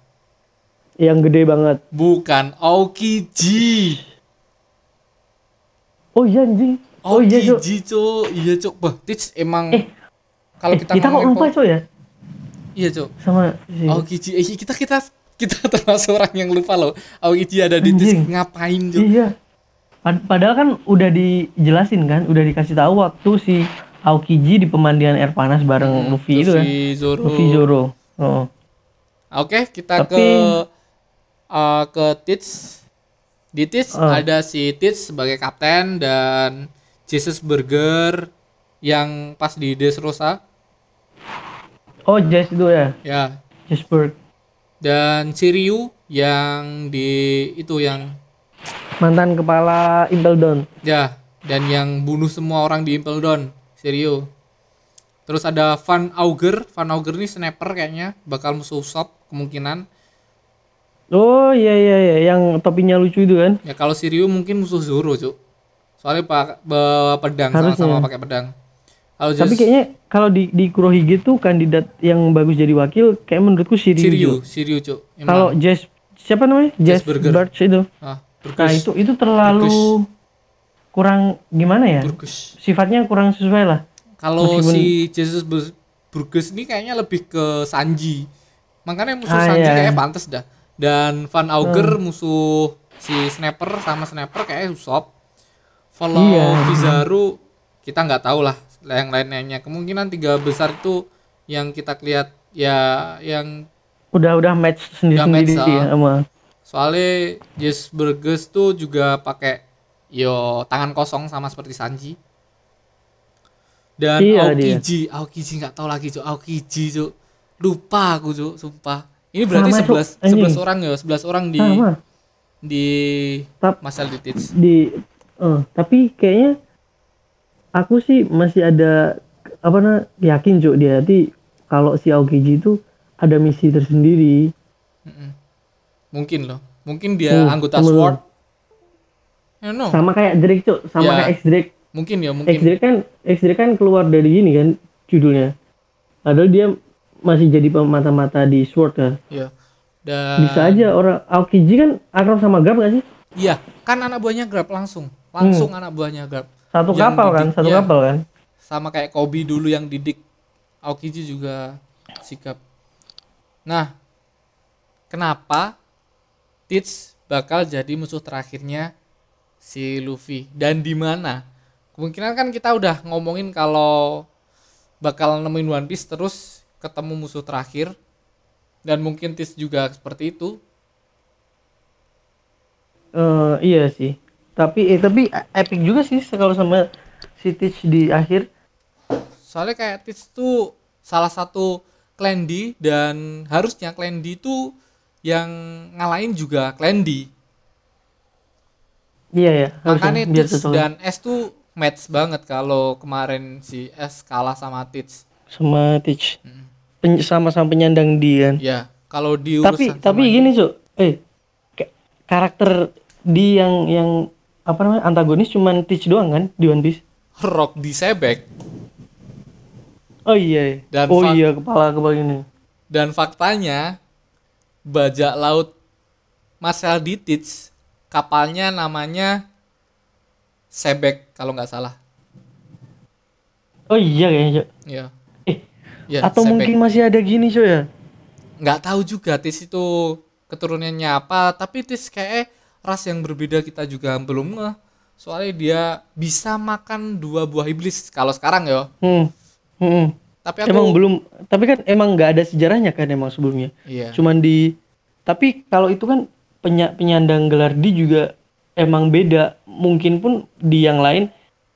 yang gede banget. Bukan Aokiji. Oh iya anjing. Oh iya Cuk. Aokiji, Cuk. Iya, Cuk. Bah, Tits emang Eh, kalau Eh, kita, kita kok lupa Cuk ya Iya, Cuk. sama si Aokiji. Eh, kita kita kita termasuk orang yang lupa loh. Aokiji ada di Anjing. ngapain, Cuk? Iya. Pad- Padahal kan udah dijelasin kan, udah dikasih tahu waktu si Aokiji di pemandian air panas bareng Luffy, itu kan. Hmm, Zoro. Luffy Zoro. Oh. Oke, kita Tapi- ke uh, ke Tits. Di Tits Ah. ada si Tits sebagai kapten dan Jesus Burger yang pas di Dressrosa Oh, Jess itu ya. ya Jasper. dan Shiryu yang di itu yang Mantan kepala Impel Down. ya dan yang bunuh semua orang di Impel Down Shiryu. Terus ada Van Auger, Van Auger ini sniper kayaknya bakal musuh Usopp kemungkinan. Oh iya iya iya, yang topinya lucu itu kan. Ya kalau Shiryu mungkin musuh Zoro, Cuk. Soalnya pak bawa pedang sama-sama pakai pedang. Kalau Tapi Just kayaknya kalau di di Kurohige tuh kandidat yang bagus jadi wakil kayak menurutku Shiryu. Shiryu. Shiryu, Cuk. Kalau Jess siapa namanya? Jess Burger. Birch itu. ah, Nah, itu itu terlalu kurang gimana ya? Burgess. Sifatnya kurang sesuai lah. Kalau Meskipun- si Jesus Bur- Burgess ini kayaknya lebih ke Sanji. Makanya musuh Ah, Sanji iya. kayaknya pantas dah. Dan Van Auger musuh si Sniper sama Sniper kayak Usopp. Follow Iya. Kizaru kita nggak tahu lah yang lain-lainnya. Kemungkinan tiga besar itu yang kita lihat ya yang Udah udah match sendiri-sendiri match, ya ah. sama. soalnya Jess Burgess tuh juga pakai yo tangan kosong sama seperti Sanji. Dan Iya, Aokiji, Aokiji nggak tahu lagi cuk, Aokiji cuk. Lupa aku cuk, sumpah. Ini berarti Sama, Cuk. 11 Anjing. 11 orang ya, 11 orang di Sama. di Tap, Masal Ditits. di eh, tapi kayaknya aku sih masih ada apa nah yakin Cuk dia nanti kalau si Aokiji itu ada misi tersendiri. Mungkin loh. Mungkin dia Hmm, anggota temen. SWORD. Know. Sama kayak Drake Cuk, sama Ya, kayak X Drake. Mungkin ya, X mungkin. Drake kan X Drake kan keluar dari gini kan judulnya. Padahal dia masih jadi mata-mata di Sword kan. Iya. Dan Bisa aja orang Aokiji kan akrab sama Garp gak sih? Iya, kan anak buahnya Grab langsung. Langsung anak buahnya Grab. Satu Yang kapal kan, satu iya. kapal kan. Sama kayak Kobe dulu yang didik Aokiji juga sikap. Nah, kenapa Teach bakal jadi musuh terakhirnya si Luffy dan di mana? Kemungkinan kan kita udah ngomongin kalau bakal nemuin One Piece terus ketemu musuh terakhir dan mungkin Teach juga seperti itu. Eh iya sih. Tapi eh, tapi epic juga sih kalau sama si Teach di akhir. Soalnya kayak Teach tuh salah satu clan D dan harusnya clan D itu yang ngalahin juga clan D. Iya ya. Makanya Teach dan S tuh match banget kalau kemarin si S kalah sama Teach. sama Teach. Hmm. Pen- sama-sama penyandang di kan. Ya, kalau di tapi tapi gini Cuk. Eh ka- karakter di yang yang apa namanya antagonis cuman Teach doang kan di One Piece. Rock di sebek Oh iya. Dan oh iya kepala kepala ini. dan faktanya bajak laut Marcel di Teach kapalnya namanya Sebek kalau nggak salah. Oh iya kayaknya Cuk. Ya. Eh, Ya, Atau Sebek. mungkin masih ada gini Cuk ya. nggak tahu juga Tis itu keturunannya apa tapi Tis kayak ras yang berbeda kita juga belum ngeh soalnya dia bisa makan dua buah iblis kalau sekarang ya Hmm. Hmm. tapi aku Emang belum tapi kan emang nggak ada sejarahnya kan emang sebelumnya. iya Cuman di tapi kalau itu kan penya, penyandang gelar di juga emang beda. Mungkin pun di yang lain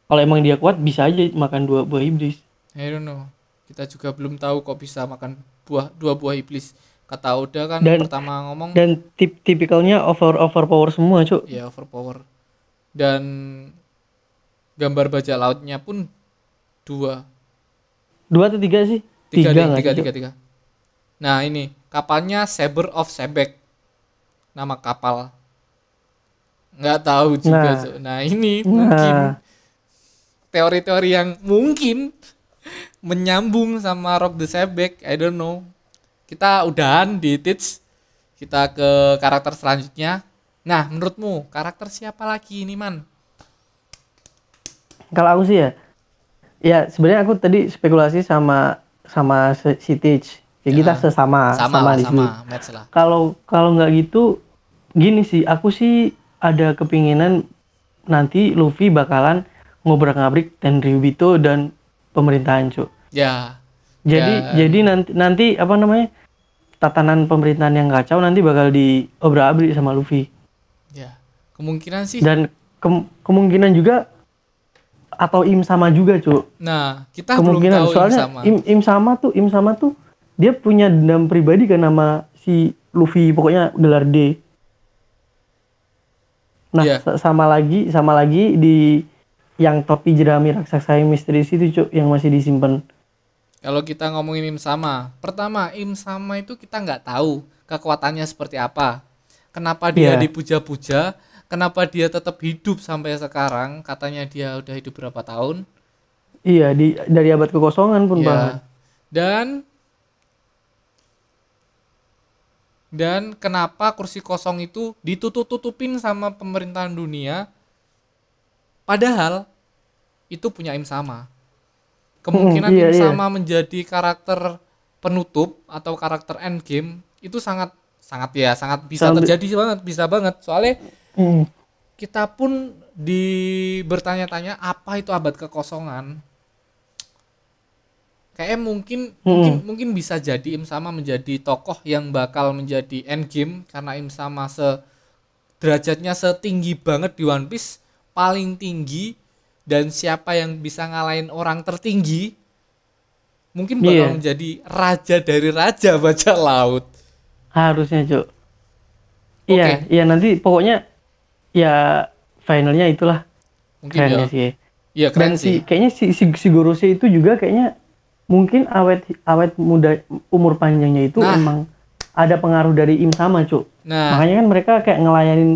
kalau emang dia kuat bisa aja makan dua buah iblis. I don't know kita juga belum tahu kok bisa makan buah dua buah iblis kata Oda kan Dan- pertama ngomong Dan tip tipikalnya over overpower semua, Cuk. ya overpower dan gambar bajak lautnya pun dua Dua atau tiga sih? tiga tiga tiga, tiga, tiga. nah ini kapalnya Saber of Sebek nama kapal nggak tahu juga Nah. Cuk. nah ini Nah. mungkin teori-teori yang mungkin menyambung sama Rock the Sebek I don't know kita udahan di Teach kita ke karakter selanjutnya nah menurutmu karakter siapa lagi ini man Kalau aku sih ya, ya sebenarnya aku tadi spekulasi sama sama si Teach. Ya, kita sesama sama, sama, di sini. Kalau kalau nggak gitu, gini sih, aku sih ada kepinginan nanti Luffy bakalan ngobrak-ngabrik Tenryubito dan pemerintahan, Cuk. ya Jadi Dan- jadi nanti nanti apa namanya? tatanan pemerintahan yang kacau nanti bakal diobrak-abrik sama Luffy. ya kemungkinan sih Dan kem- kemungkinan juga atau Im sama juga, Cuk. nah kita belum Kemungkinan tahu soalnya sama Im, Im sama tuh Im sama tuh dia punya dendam pribadi kan sama si Luffy, pokoknya gelar D. Nah, sa- sama lagi sama lagi di yang topi jerami raksasa yang misterius itu, Cuk, yang masih disimpan. Kalau kita ngomongin im sama, pertama im sama itu kita nggak tahu kekuatannya seperti apa. Kenapa dia Iya. dipuja-puja? Kenapa dia tetap hidup sampai sekarang? Katanya dia udah hidup berapa tahun? Iya, di dari abad kekosongan pun, Ya. Bang. Dan dan kenapa kursi kosong itu ditutup-tutupin sama pemerintahan dunia? Padahal itu punya im sama. Kemungkinan iya, im iya. sama menjadi karakter penutup atau karakter endgame itu sangat sangat ya sangat bisa Sangat- terjadi banget bisa banget soalnya Hmm. kita pun di bertanya-tanya apa itu abad kekosongan kayak mungkin mungkin mungkin bisa jadi Im Sama menjadi tokoh yang bakal menjadi endgame karena Im Sama se derajatnya setinggi banget di One Piece paling tinggi dan siapa yang bisa ngalahin orang tertinggi mungkin bakal Iya. menjadi raja dari raja bajak laut Harusnya, Cuk. Iya, iya nanti pokoknya ya finalnya itulah mungkin ya sih. iya keren Dan sih si kayaknya si si, si Gorose itu juga kayaknya mungkin awet awet muda umur panjangnya itu Nah. emang ada pengaruh dari Im sama, Cuk. nah Makanya kan mereka kayak ngelayanin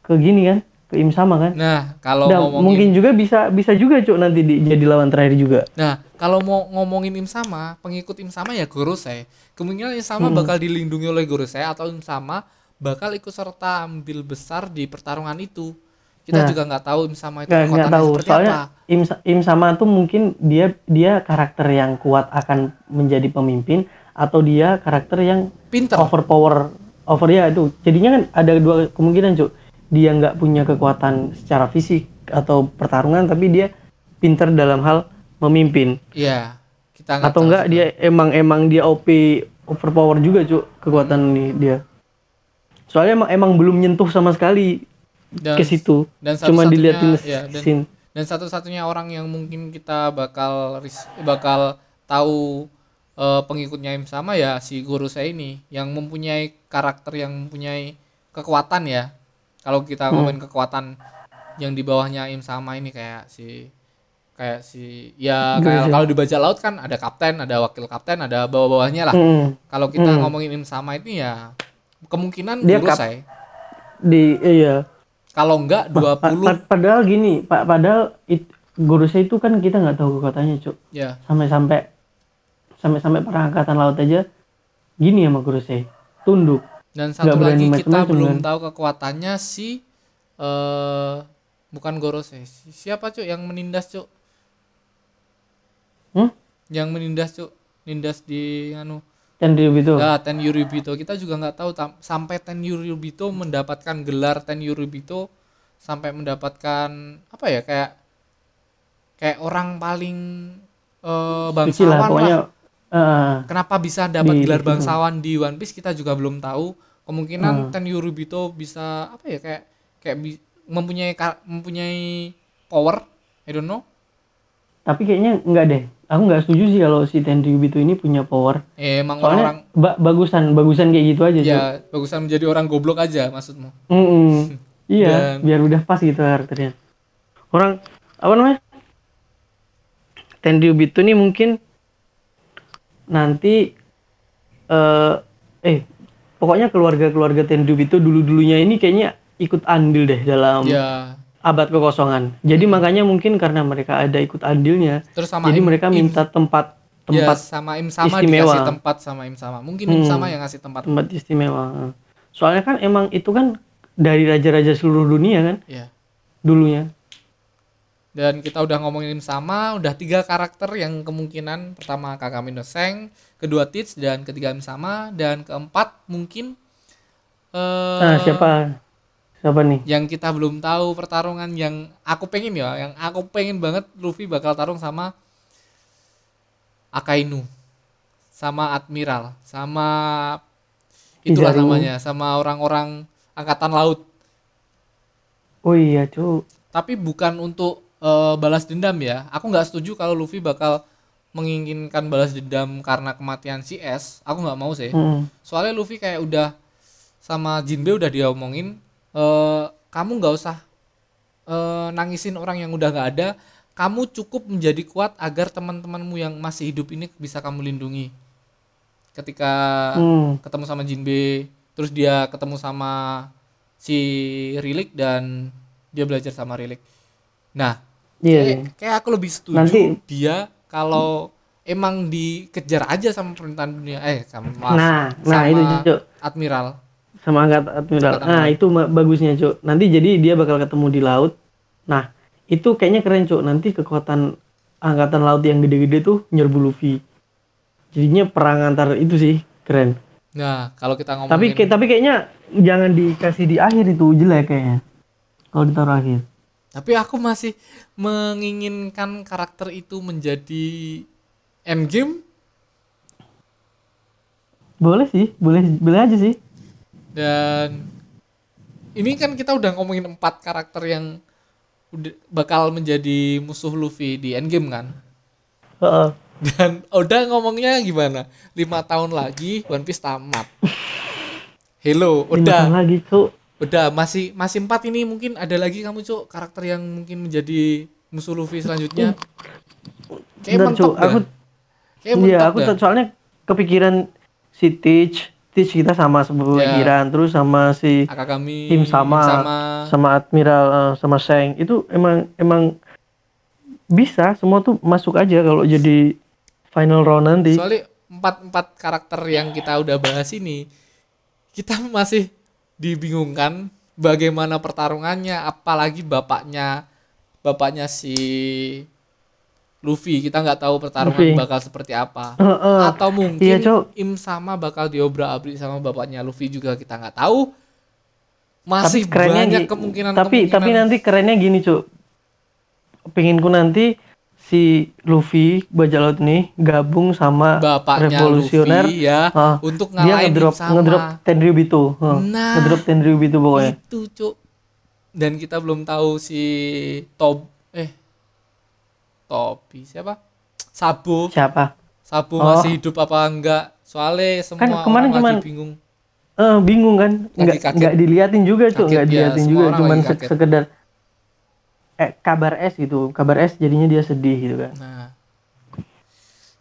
ke gini kan, ke Im sama kan. Nah, kalau Dan ngomongin mungkin juga bisa bisa juga cuk nanti di, jadi lawan terakhir juga. Nah, kalau mau ngomongin Im sama, pengikut Im sama ya Gorosei. Kemungkinan Im sama Hmm. bakal dilindungi oleh Gorosei atau Im sama bakal ikut serta ambil besar di pertarungan itu. Kita Nah. juga nggak tahu Im sama itu Nggak tahu seperti soalnya apa. Im Im sama tuh mungkin dia dia karakter yang kuat akan menjadi pemimpin atau dia karakter yang Pinter. overpower over ya itu jadinya kan ada dua kemungkinan cuk dia nggak punya kekuatan secara fisik atau pertarungan tapi dia pinter dalam hal memimpin Iya. Kita nggak atau enggak juga. dia emang emang dia OP overpower juga cuk kekuatan ini dia soalnya emang, emang belum nyentuh sama sekali dan, ke situ dan cuma satu-satunya- diliatin ya, dan- scene dan satu-satunya orang yang mungkin kita bakal bakal tahu eh, pengikutnya Im sama ya si Gorosei ini yang mempunyai karakter yang mempunyai kekuatan ya. Kalau kita Hmm. ngomongin kekuatan yang di bawahnya Im sama ini kayak si kayak si ya kayak kalau di bajak laut kan ada kapten, ada wakil kapten, ada bawah-bawahnya lah. Mm. Kalau kita Hmm. ngomongin Im sama ini ya kemungkinan Dia kap- Gorosei. di iya Kalau enggak Pa- 20 pa- padahal gini pak padahal it, Gorosei itu kan kita nggak tahu kekuatannya cuk ya. sampai-sampai sampai-sampai perang angkatan laut aja gini sama Gorosei tunduk Dan satu berani lagi kita belum kan? tahu kekuatannya si eh bukan Gorose. Si- Siapa, Cuk, yang menindas, Cuk? Hmm? Yang menindas, Cuk. Nindas di anu. dia gitu Ya, Ten Yuribito. Kita juga nggak tahu tam- sampai Ten Yuribito mendapatkan gelar Ten Yuribito sampai mendapatkan apa ya kayak kayak orang paling eh Suci lah bangsawan pokoknya lah. eh, Kenapa bisa dapat Di- gelar bangsawan di One Piece kita juga belum tahu. Kemungkinan Hmm. Ten bisa apa ya kayak kayak bi- mempunyai mempunyai power, I don't know. tapi kayaknya enggak deh aku nggak setuju sih kalau si Tenryubito ini punya power Eh, emang soalnya ba- bagusan bagusan kayak gitu aja ya bagusan menjadi orang goblok aja maksudmu. Mm-mm. iya Dan- biar udah pas gitu karakternya orang apa namanya Tenryubito ini mungkin nanti eh eh pokoknya keluarga-keluarga Tenryubito dulu-dulunya ini kayaknya ikut andil deh dalam Ya, abad kekosongan. Jadi makanya mungkin karena mereka ada ikut andilnya, terus sama jadi Im- mereka Im- minta tempat ya, tempat sama Im sama istimewa. dikasih tempat sama Im sama. Mungkin Im Hmm. sama yang ngasih tempat. tempat istimewa. Soalnya kan emang itu kan dari raja-raja seluruh dunia kan Ya. dulunya. Dan kita udah ngomongin sama, udah tiga karakter yang kemungkinan pertama Kagami no Seng, kedua Teach dan ketiga sama dan keempat mungkin eh Nah, siapa? Siapa nih? yang kita belum tahu pertarungan yang aku pengen ya, yang aku pengen banget Luffy bakal tarung sama Akainu, sama Admiral, sama itulah Kizaru. namanya, sama orang-orang angkatan laut. Oh iya, cu. Tapi bukan untuk eh, balas dendam ya. Aku nggak setuju kalau Luffy bakal menginginkan balas dendam karena kematian si S. Aku nggak mau sih. Hmm. Soalnya Luffy kayak udah sama Jinbe udah diomongin, eh kamu nggak usah eh, nangisin orang yang udah nggak ada. Kamu cukup menjadi kuat agar teman-temanmu yang masih hidup ini bisa kamu lindungi. Ketika Hmm. ketemu sama Jinbe, terus dia ketemu sama si Rilik dan dia belajar sama Rilik. Nah, Iya. kayak, iya. kayak aku lebih setuju Nanti- dia kalau emang dikejar aja sama pemerintahan dunia, eh sama Nah, nah sama itu Cuk. admiral. Sama angkat admiral. Nah, itu bagusnya, Cuk. Nanti jadi dia bakal ketemu di laut. Nah, itu kayaknya keren, Cuk. Nanti kekuatan angkatan laut yang gede-gede tuh nyerbu Luffy. Jadinya perang antar itu sih keren. Nah, kalau kita ngomongin Tapi kayak- tapi kayaknya jangan dikasih di akhir itu jelek kayaknya. Kalau ditaruh akhir. Tapi aku masih menginginkan karakter itu menjadi endgame Boleh sih, boleh boleh aja sih. dan ini kan kita udah ngomongin empat karakter yang udah bakal menjadi musuh Luffy di endgame kan Heeh. dan udah ngomongnya gimana lima tahun lagi One Piece tamat Hello Lima udah tahun lagi, Cuk. Udah masih masih empat ini. Mungkin ada lagi kamu cuk karakter yang mungkin menjadi musuh Luffy selanjutnya? Kayak Bentar, mentok dah Aku kayak iya, mentok aku dah. tuh soalnya kepikiran si Teach, Stitch kita sama sepemikiran terus sama si Akagami Im sama, sama sama Admiral eh, sama Shang. Itu emang emang bisa semua tuh masuk aja kalau jadi final round nanti. Soalnya empat empat karakter yang kita udah bahas ini kita masih dibingungkan bagaimana pertarungannya apalagi bapaknya bapaknya si Luffy kita nggak tahu pertarungan Luffy. bakal seperti apa Heeh. atau mungkin Iya, Cok. Im sama bakal diobrak-abrik sama bapaknya Luffy juga kita nggak tahu masih tapi banyak kemungkinan tapi tapi nanti kerennya gini cuk pinginku nanti si Luffy bajak laut nih gabung sama bapaknya revolusioner. Luffy ya ah, untuk dia ngedrop sama ngedrop Tenryubito Heeh, Nah. ngedrop Tenryubito pokoknya. itu cuk. Dan kita belum tahu si Tob eh Tobi siapa? Sabo siapa? Sabo Oh. masih hidup apa enggak? Soalnya semua Kan kemarin orang cuman lagi bingung. Eh bingung kan? Nggak kaget. nggak diliatin juga Kaget cuk nggak dia, diliatin juga cuman sekedar eh kabar S gitu. Kabar S jadinya dia sedih gitu kan. Nah.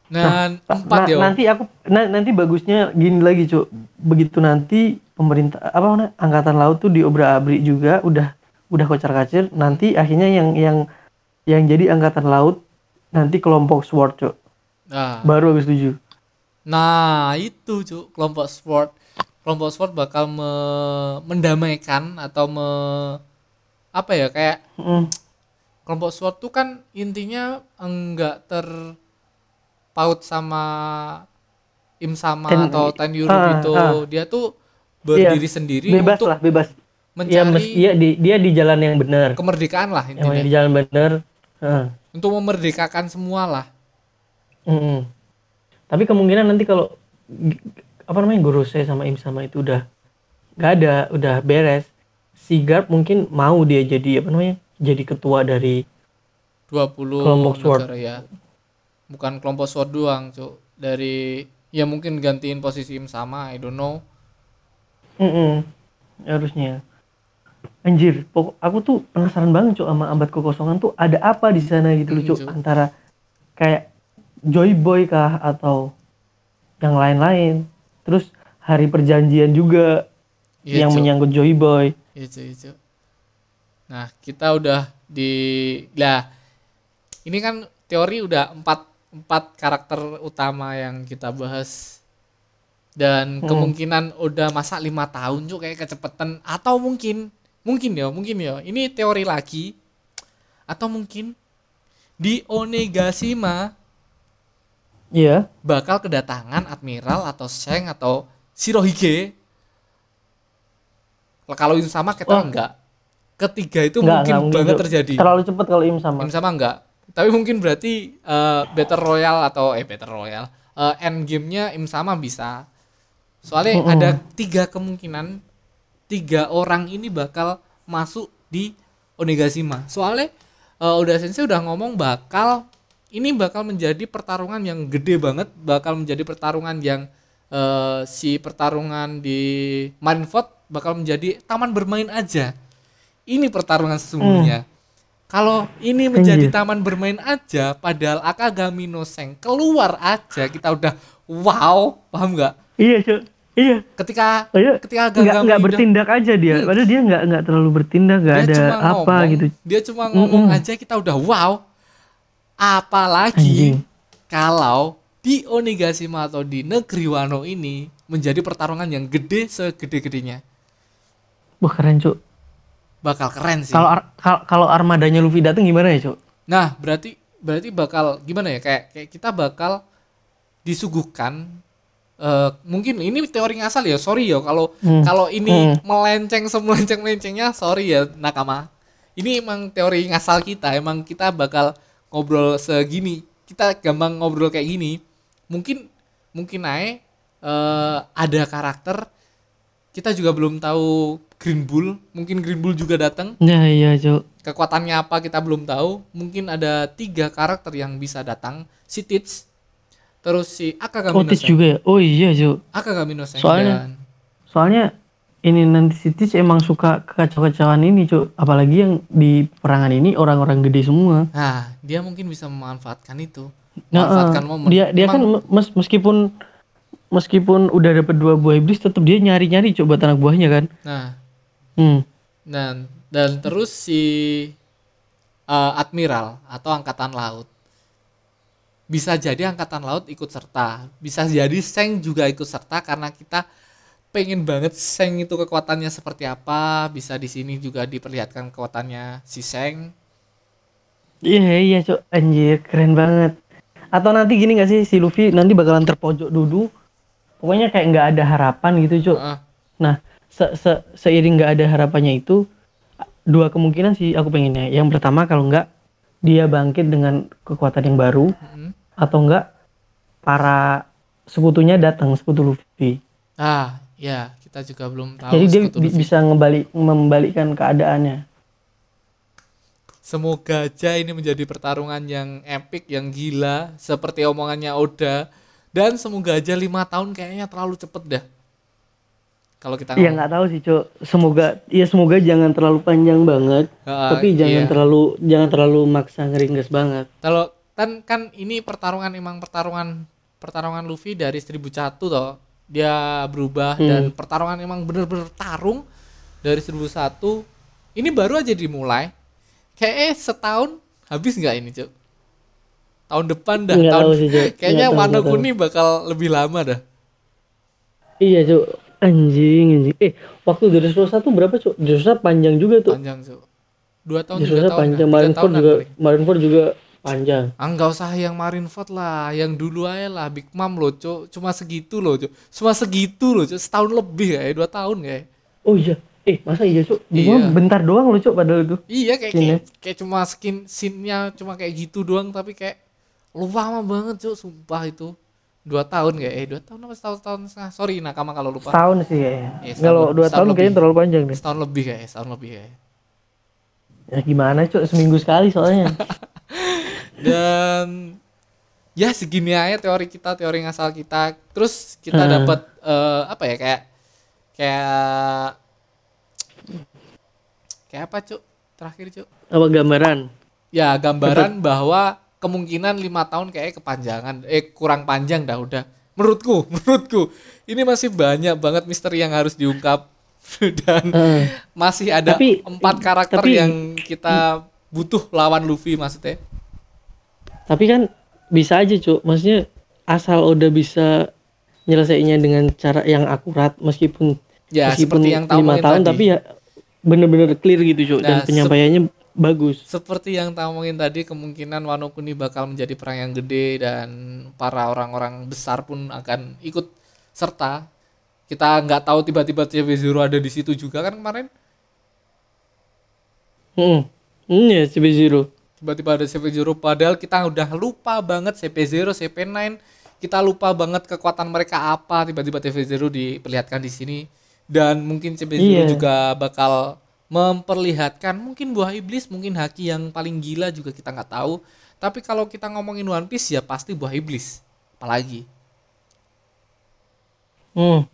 Dan Pas- empat na- ya nanti aku na- nanti bagusnya gini lagi cuk. Begitu nanti pemerintah apa angkatan laut tuh diobrak-abrik juga udah udah kocar-kacir nanti akhirnya yang yang yang jadi angkatan laut nanti kelompok sword cuk. Nah. Baru aku setuju. Nah, itu cuk kelompok sport. Kelompok sport bakal me- mendamaikan atau me apa ya kayak Mm, kelompok sport tuh kan intinya enggak terpaut sama im sama Ten- atau ten euro ah, itu. ah. Dia tuh berdiri sendiri bebas untuk lah bebas mencari ya mes- iya di dia di jalan yang benar kemerdekaan lah intinya. di jalan benar Heeh. Untuk memerdekakan semua lah. Mm-mm. Tapi kemungkinan nanti kalau apa namanya Gorose sama Im sama itu udah nggak ada, udah beres. Si Garp mungkin mau dia jadi apa namanya? Jadi ketua dari 20 Kelompok sword. negara ya. Bukan kelompok sword doang, Cuk. Dari ya mungkin gantiin posisi im sama, I don't know. Mm-mm. harusnya. Anjir, pokok aku tuh penasaran banget cuk sama abad kekosongan tuh ada apa di sana gitu loh Mm, cuk Cuk. antara kayak Joy Boy kah atau yang lain-lain. Terus hari perjanjian juga Iya, yang Cuk. menyangkut Joy Boy. Iya, Cuk, iya, Cuk. Nah, kita udah di lah ini kan teori udah empat empat karakter utama yang kita bahas dan Hmm. kemungkinan udah masa lima tahun cuk kayak kecepetan atau mungkin mungkin ya mungkin ya ini teori lagi atau mungkin di Onegashima Iya. bakal kedatangan admiral atau Sheng atau Shirohige kalau itu sama kita Wah. enggak ketiga itu Nggak, mungkin nggak mungkin, banget Cuk. terjadi Terlalu cepat kalau Im sama. Im sama enggak tapi mungkin berarti eh, Battle Royale atau eh Battle Royale eh, end game-nya Im sama bisa soalnya Mm-mm. ada tiga kemungkinan tiga orang ini bakal masuk di Onigashima soalnya eh, udah sensei udah ngomong bakal ini bakal menjadi pertarungan yang gede banget bakal menjadi pertarungan yang eh, si pertarungan di Marineford bakal menjadi taman bermain aja ini pertarungan sesungguhnya kalau ini menjadi Anjir. taman bermain aja padahal Akagami no Seng keluar aja kita udah wow paham nggak Iya, Cuk. Iya. ketika Iya. ketika Nggak Akagami nggak udah- bertindak aja dia. Hmm. Padahal dia nggak nggak terlalu bertindak, nggak ada apa ngomong, gitu. dia cuma ngomong Mm-mm. aja kita udah wow apalagi Anjing. kalau di Onigashima atau di negeri Wano ini menjadi pertarungan yang gede segede-gedenya Wah, keren, Cuk. Bakal keren sih Kalau ar- kal- kalau armadanya Luffy datang gimana ya, Cuk? nah berarti berarti bakal gimana ya kayak kayak kita bakal disuguhkan eh, mungkin ini teori ngasal ya sorry ya kalau Hmm. kalau ini Hmm. melenceng semelenceng melencengnya sorry ya nakama ini emang teori ngasal kita emang kita bakal ngobrol segini kita gampang ngobrol kayak gini mungkin mungkin naik eh, ada karakter kita juga belum tahu Green Bull mungkin Green Bull juga datang Ya iya, Cuk. kekuatannya apa kita belum tahu mungkin ada tiga karakter yang bisa datang si Tits terus si Akagami Oh, Sen. juga ya? Oh iya, Cuk. Akagami no Soalnya- dan Soalnya ini nanti si Teach emang suka kekacau-kacauan ini, Cuk. Apalagi yang di perangan ini orang-orang gede semua. nah dia mungkin bisa memanfaatkan itu Nah, memanfaatkan eh, momen dia dia kan Emang- mes- meskipun meskipun udah dapet dua buah iblis tetap dia nyari-nyari coba anak buahnya kan. Nah, Hmm. dan dan terus si eh, admiral atau angkatan laut bisa jadi angkatan laut ikut serta, bisa jadi Seng juga ikut serta karena kita pengen banget Seng itu kekuatannya seperti apa, bisa di sini juga diperlihatkan kekuatannya si Seng. Iya iya cok anjir keren banget. Atau nanti gini gak sih si Luffy nanti bakalan terpojok duduk. Pokoknya kayak nggak ada harapan gitu cok. Heeh. Nah se se seiring nggak ada harapannya itu dua kemungkinan sih aku pengennya. Yang pertama kalau nggak dia bangkit dengan kekuatan yang baru Mm-mm. atau enggak para sekutunya datang sekutu Luffy. Ah, ya kita juga belum tahu. Jadi dia Luffy. bisa ngebalik membalikkan keadaannya. Semoga aja ini menjadi pertarungan yang epic, yang gila, seperti omongannya Oda. Dan semoga aja lima tahun kayaknya terlalu cepet dah. Kalau kita Ya nggak tahu sih cok. Semoga ya semoga jangan terlalu panjang banget. Ah, tapi jangan iya. terlalu jangan terlalu maksa ngeringges banget. Kalau kan kan ini pertarungan emang pertarungan pertarungan Luffy dari 1001 toh. Dia berubah Hmm. dan pertarungan emang bener-bener tarung dari 1001. Ini baru aja dimulai. Kayaknya setahun habis nggak ini, Cuk? Tahun depan dah, Nggak tahun tahu sih, Cuk. kayaknya Nggak tahu, Wano nggak tahu. Kuni bakal lebih lama dah. Iya cok. Anjing anjing. Eh waktu dari satu berapa cok? Joshua panjang juga tuh. Panjang, Cuk. Dua tahun, tiga Joshua tahun. panjang. Tiga Marineford juga. Marineford juga panjang. Ah nggak usah yang Marineford lah, yang dulu aja lah Big Mom loh, Cuk. Cuma segitu loh, Cuk. Cuma segitu loh, Cuk. Setahun lebih kayak dua tahun kayak. Oh iya. Eh masa iya cok? Iya. Iya. bentar doang loh cok padahal itu. Iya kayak Scene-nya. kayak, kayak cuma skin scene-nya cuma kayak gitu doang tapi kayak lama banget, Cuk. Sumpah itu. Dua tahun kayak eh dua tahun apa setahun tahun setengah. Sorry Nakama kalau lupa. Setahun sih kayaknya. Setahun Kalau dua tahun lebih. kayaknya terlalu panjang deh. Setahun lebih kayak, setahun lebih kayak. Ya gimana cok? Seminggu sekali soalnya. Dan ya segini aja teori kita, teori ngasal kita. Terus kita Hmm. dapat eh, apa ya kayak kayak kayak apa, Cuk? Terakhir, Cuk. Apa gambaran? Ya, gambaran bahwa kemungkinan lima tahun kayak kepanjangan, eh kurang panjang dah udah. Menurutku, menurutku ini masih banyak banget misteri yang harus diungkap dan Heeh. masih ada Tapi- empat karakter tapi- yang kita butuh lawan Luffy maksudnya. Tapi kan bisa aja cuk. Maksudnya asal udah bisa nyelesainya dengan cara yang akurat meskipun Ya, meskipun seperti yang tahun tadi. tapi ya bener-bener clear gitu cuk dan Nah, sep- penyampaiannya bagus. Seperti yang tahu mungkin tadi kemungkinan Wano Kuni bakal menjadi perang yang gede dan para orang-orang besar pun akan ikut serta. Kita nggak tahu tiba-tiba CP Zero ada di situ juga kan kemarin. Hmm. Hmm, ya CP Zero. tiba-tiba ada CP0 padahal kita udah lupa banget CP0, CP9 kita lupa banget kekuatan mereka apa tiba-tiba CP0 diperlihatkan di sini dan mungkin CP0 Iya. juga bakal memperlihatkan mungkin buah iblis mungkin haki yang paling gila juga kita nggak tahu. Tapi kalau kita ngomongin One Piece ya pasti buah iblis. Apalagi. Hmm.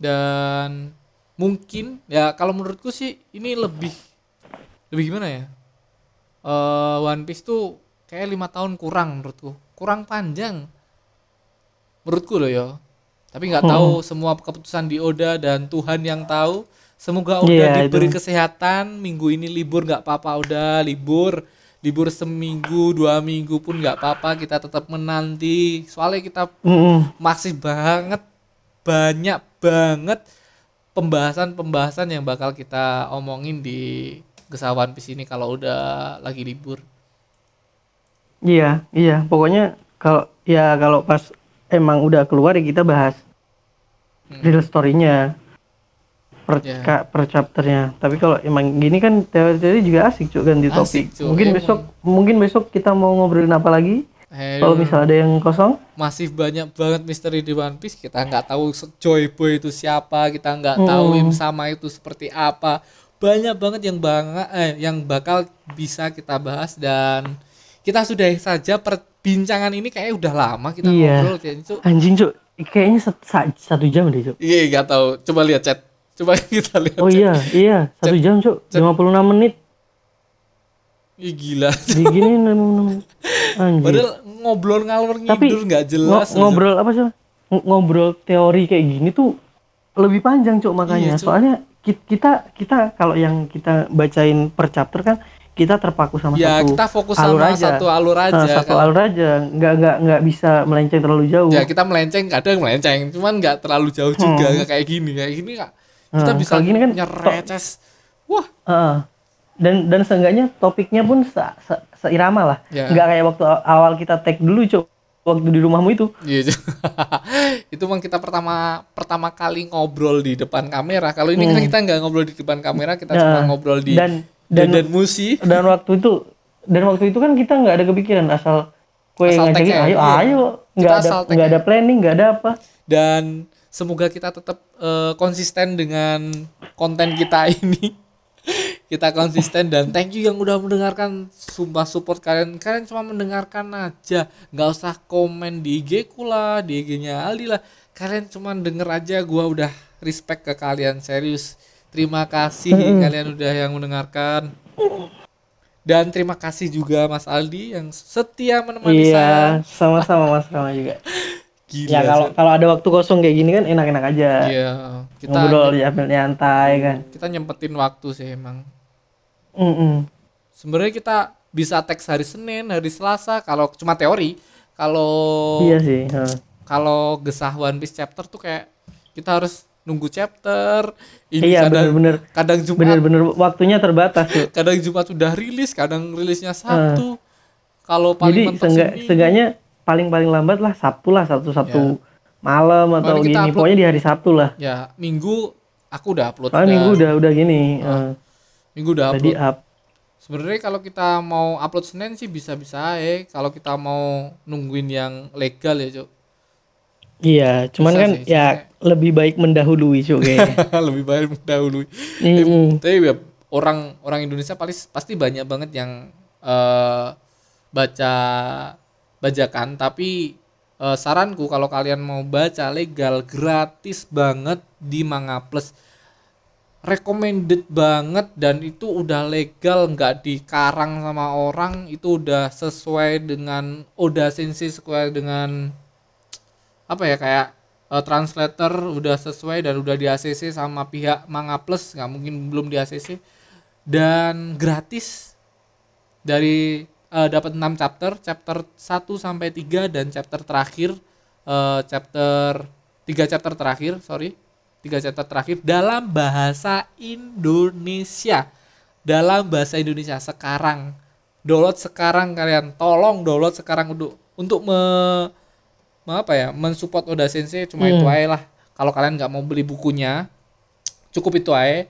dan mungkin ya kalau menurutku sih ini lebih lebih gimana ya? Eh One Piece tuh kayak lima tahun kurang menurutku. Kurang panjang. Menurutku loh ya tapi nggak tahu semua keputusan di Oda dan Tuhan yang tahu semoga Iya, diberi itu. kesehatan minggu ini libur nggak apa-apa Oda libur libur seminggu dua minggu pun nggak apa-apa kita tetap menanti soalnya kita Hmm. masih banget banyak banget pembahasan-pembahasan yang bakal kita omongin di Gesah One Piece ini kalau udah lagi libur. Iya, iya. Pokoknya kalau ya kalau pas emang udah keluar ya kita bahas Hmm. real story-nya per, ka- per chapternya. Tapi kalau emang gini kan teori-teori juga asik cuk ganti topik. Asik, Cuk. Mungkin Emang. besok mungkin besok kita mau ngobrolin apa lagi? Kalau misal ada yang kosong? masih banyak banget misteri di One Piece. Kita nggak tahu Joy Boy itu siapa, kita nggak tahu Hmm. Im sama itu seperti apa. Banyak banget yang bangga eh yang bakal bisa kita bahas dan kita sudah saja perbincangan ini kayak udah lama kita Iya. ngobrol kayaknya Cuk. Anjing cuk, kayaknya sat- sa- satu jam deh cuk. Iya, nggak tahu. Coba lihat chat. Coba kita lihat. Oh iya, iya satu jam cuk, 56 menit. Ih, gila. Gini 56 menit. Anjir. Padahal ngobrol ngalor ngidur nggak jelas. ngobrol apa sih? Ng- Ngobrol teori kayak gini tuh lebih panjang, Cuk, makanya. Iya, Cuk. Soalnya ki- kita kita kalau yang kita bacain per chapter kan kita terpaku sama Ya satu kita fokus alur sama aja. satu alur aja. Nah, satu Kalau- alur aja, nggak nggak nggak bisa melenceng terlalu jauh. Ya kita melenceng kadang melenceng, cuman nggak terlalu jauh juga Hmm. kayak gini kayak gini kak. Kita Nah, bisa gini kan nyereces. Wah, Heeh. dan dan seenggaknya topiknya pun se, se- seirama lah. Ya. Nggak kayak waktu awal kita tag dulu, Cuk. Waktu di rumahmu itu. Iya, itu memang kita pertama pertama kali ngobrol di depan kamera. Kalau ini kan kita nggak ngobrol di depan kamera, kita cuma Hmm. Nah, ngobrol di dan dan dan musi. dan waktu itu dan waktu itu kan kita nggak ada kepikiran asal kue Asal ngajakin tag-nya, ayo iya. ayo nggak Kita ada nggak ada planning nggak ada apa dan semoga kita tetap eh, konsisten dengan konten kita ini. Kita konsisten dan thank you yang udah mendengarkan. Sumpah support kalian. Kalian cuma mendengarkan aja. Nggak usah komen di IG ku lah di IG-nya Aldi lah. Kalian cuma denger aja gua udah respect ke kalian serius. Terima kasih kalian udah yang mendengarkan. Dan terima kasih juga Mas Aldi yang setia menemani saya. iya sama-sama mas Rama juga Gila, ya kalau kalau ada waktu kosong kayak gini kan enak-enak aja Iya, kita ngobrol sambil nyantai kan kita nyempetin waktu sih emang. Mm-mm. Sebenarnya kita bisa teks hari Senin, hari Selasa kalau cuma teori. Kalau iya sih heeh. kalau gesah One Piece chapter tuh kayak kita harus nunggu chapter. Ini iya kadang bener-bener kadang Jumat, bener-bener waktunya terbatas tuh kadang Jumat udah rilis, kadang rilisnya Sabtu. Kalau paling jadi mentok seenggak, seenggaknya paling paling lambat lah Sabtu lah Sabtu Sabtu malam atau Paling gini upload- pokoknya di hari Sabtu lah ya Minggu aku udah upload. Soalnya udah. minggu udah udah gini eh, Minggu udah upload. up Sebenarnya kalau kita mau upload Senin sih bisa-bisa aja. Kalau kita mau nungguin yang legal ya, Cuk. Iya, cuman Bisa kan sih, ya lebih baik mendahului cuy kayaknya. lebih baik mendahului. Mm-mm. Tapi ya, orang orang Indonesia pasti pasti banyak banget yang eh, baca bajakan. Tapi eh, saranku kalau kalian mau baca legal gratis banget di Manga Plus. Recommended banget dan itu udah legal nggak dikarang sama orang itu udah sesuai dengan Oda Sensei sesuai dengan apa ya kayak eh, translator udah sesuai dan udah di ACC sama pihak Manga Plus nggak mungkin belum di ACC dan gratis dari eh, dapat 6 chapter chapter 1 sampai 3 dan chapter terakhir eh, chapter 3 chapter terakhir sorry 3 chapter terakhir dalam bahasa Indonesia. Dalam bahasa Indonesia sekarang. Download sekarang kalian. Tolong download sekarang untuk untuk me, me- apa ya mensupport Oda Sensei cuma itu aja lah. Kalau kalian nggak mau beli bukunya cukup itu aja.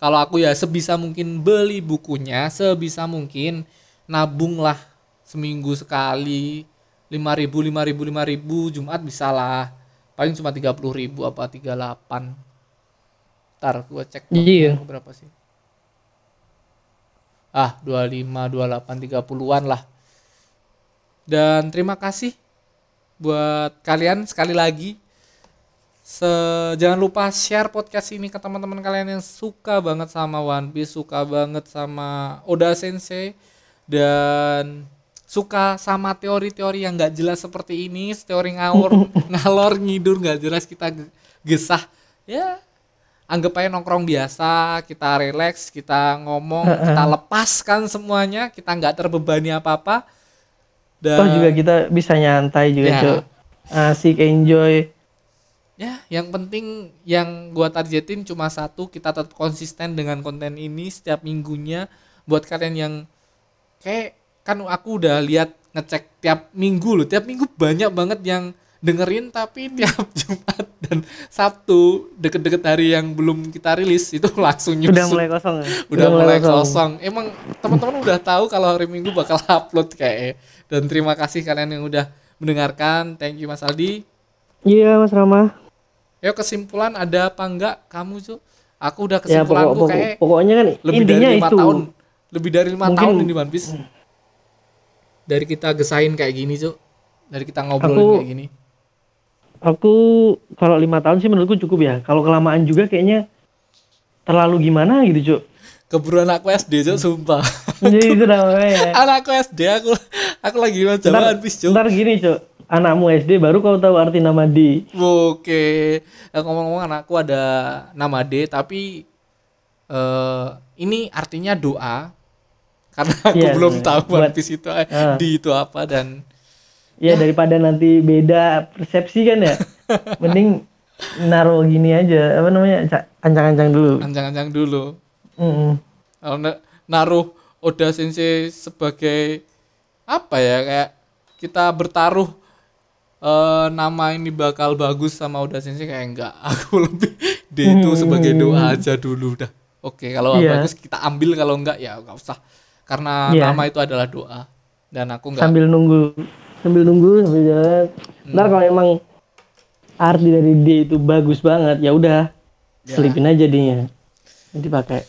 Kalau aku ya sebisa mungkin beli bukunya sebisa mungkin nabung lah seminggu sekali 5000 5000 5000 Jumat bisa lah paling cuma 30.000 apa 38 ntar gua cek Iya. berapa sih. Ah 25 28 30-an lah. Dan terima kasih buat kalian sekali lagi. Se- jangan lupa share podcast ini ke teman-teman kalian yang suka banget sama One Piece, suka banget sama Oda Sensei dan suka sama teori-teori yang nggak jelas seperti ini, teori ngawur, ngalor ngidur nggak jelas kita ge- gesah. Ya, anggap aja nongkrong biasa, kita relax, kita ngomong, kita lepaskan semuanya, kita nggak terbebani apa-apa. Dan Toh juga kita bisa nyantai juga Ya. cuy. Asik enjoy. ya yang penting yang gua targetin cuma satu kita tetap konsisten dengan konten ini setiap minggunya buat kalian yang kayak kan aku udah lihat ngecek tiap minggu loh tiap minggu banyak banget yang dengerin tapi tiap Jumat dan Sabtu deket-deket hari yang belum kita rilis itu langsung nyusul Udah mulai kosong. ya? udah mulai kosong. Emang teman-teman udah tahu kalau hari Minggu bakal upload kayak dan terima kasih kalian yang udah mendengarkan. Thank you Mas Aldi. Iya Mas Rama. Yuk kesimpulan ada apa enggak kamu tuh? Aku udah Ya kesimpulan pokok, pokok- kayak pokoknya kan lebih intinya dari lima itu. tahun, lebih dari lima Mungkin- tahun ini One Piece. Dari kita gesain kayak gini cuk, dari kita ngobrolin Aku- kayak gini. Aku kalau lima tahun sih menurutku cukup ya. Kalau kelamaan juga kayaknya terlalu gimana gitu cuy. keburu anakku SD cok sumpah Jadi itu namanya. anakku SD aku aku lagi Ntar, jalan bis cok ntar gini cok, anakmu SD baru kau tahu arti nama D. oke Eh, ngomong-ngomong anakku ada nama D tapi eh ini artinya doa karena aku Iya, belum bener. tahu Buat- One Piece itu Ah. di itu apa dan Ya daripada nanti beda persepsi kan ya. Mending naruh gini aja, apa namanya? ca- Ancang-ancang dulu. ancang-ancang dulu Mm-mm. kalau na- naruh Oda Sensei sebagai apa ya kayak kita bertaruh eh, nama ini bakal bagus sama Oda Sensei kayak enggak aku lebih dia itu sebagai doa aja dulu dah oke kalau Iya. bagus kita ambil kalau enggak ya enggak usah karena Iya. nama itu adalah doa dan aku enggak Sambil nunggu, sambil nunggu sambil jalan. Ntar kalau emang arti dari D itu bagus banget, ya udah selipin aja dia. Nanti pakai.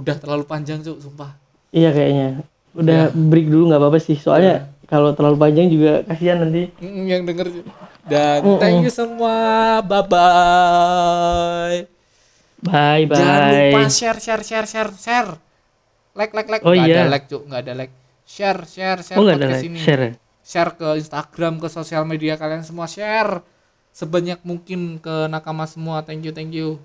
udah terlalu panjang cuk sumpah Iya kayaknya. Udah break dulu nggak apa-apa sih. Soalnya kalau terlalu panjang juga kasihan nanti. Mm, yang denger dan thank you semua bye bye Bye bye. Jangan lupa share, share, share, share, share. Like, like, like. Oh, nggak iya. ada like, cuk. Nggak ada like. Share, share, share Oh podcast like, ini. share. ya? Share ke Instagram, ke sosial media kalian semua. Share sebanyak mungkin ke nakama semua. Thank you, thank you.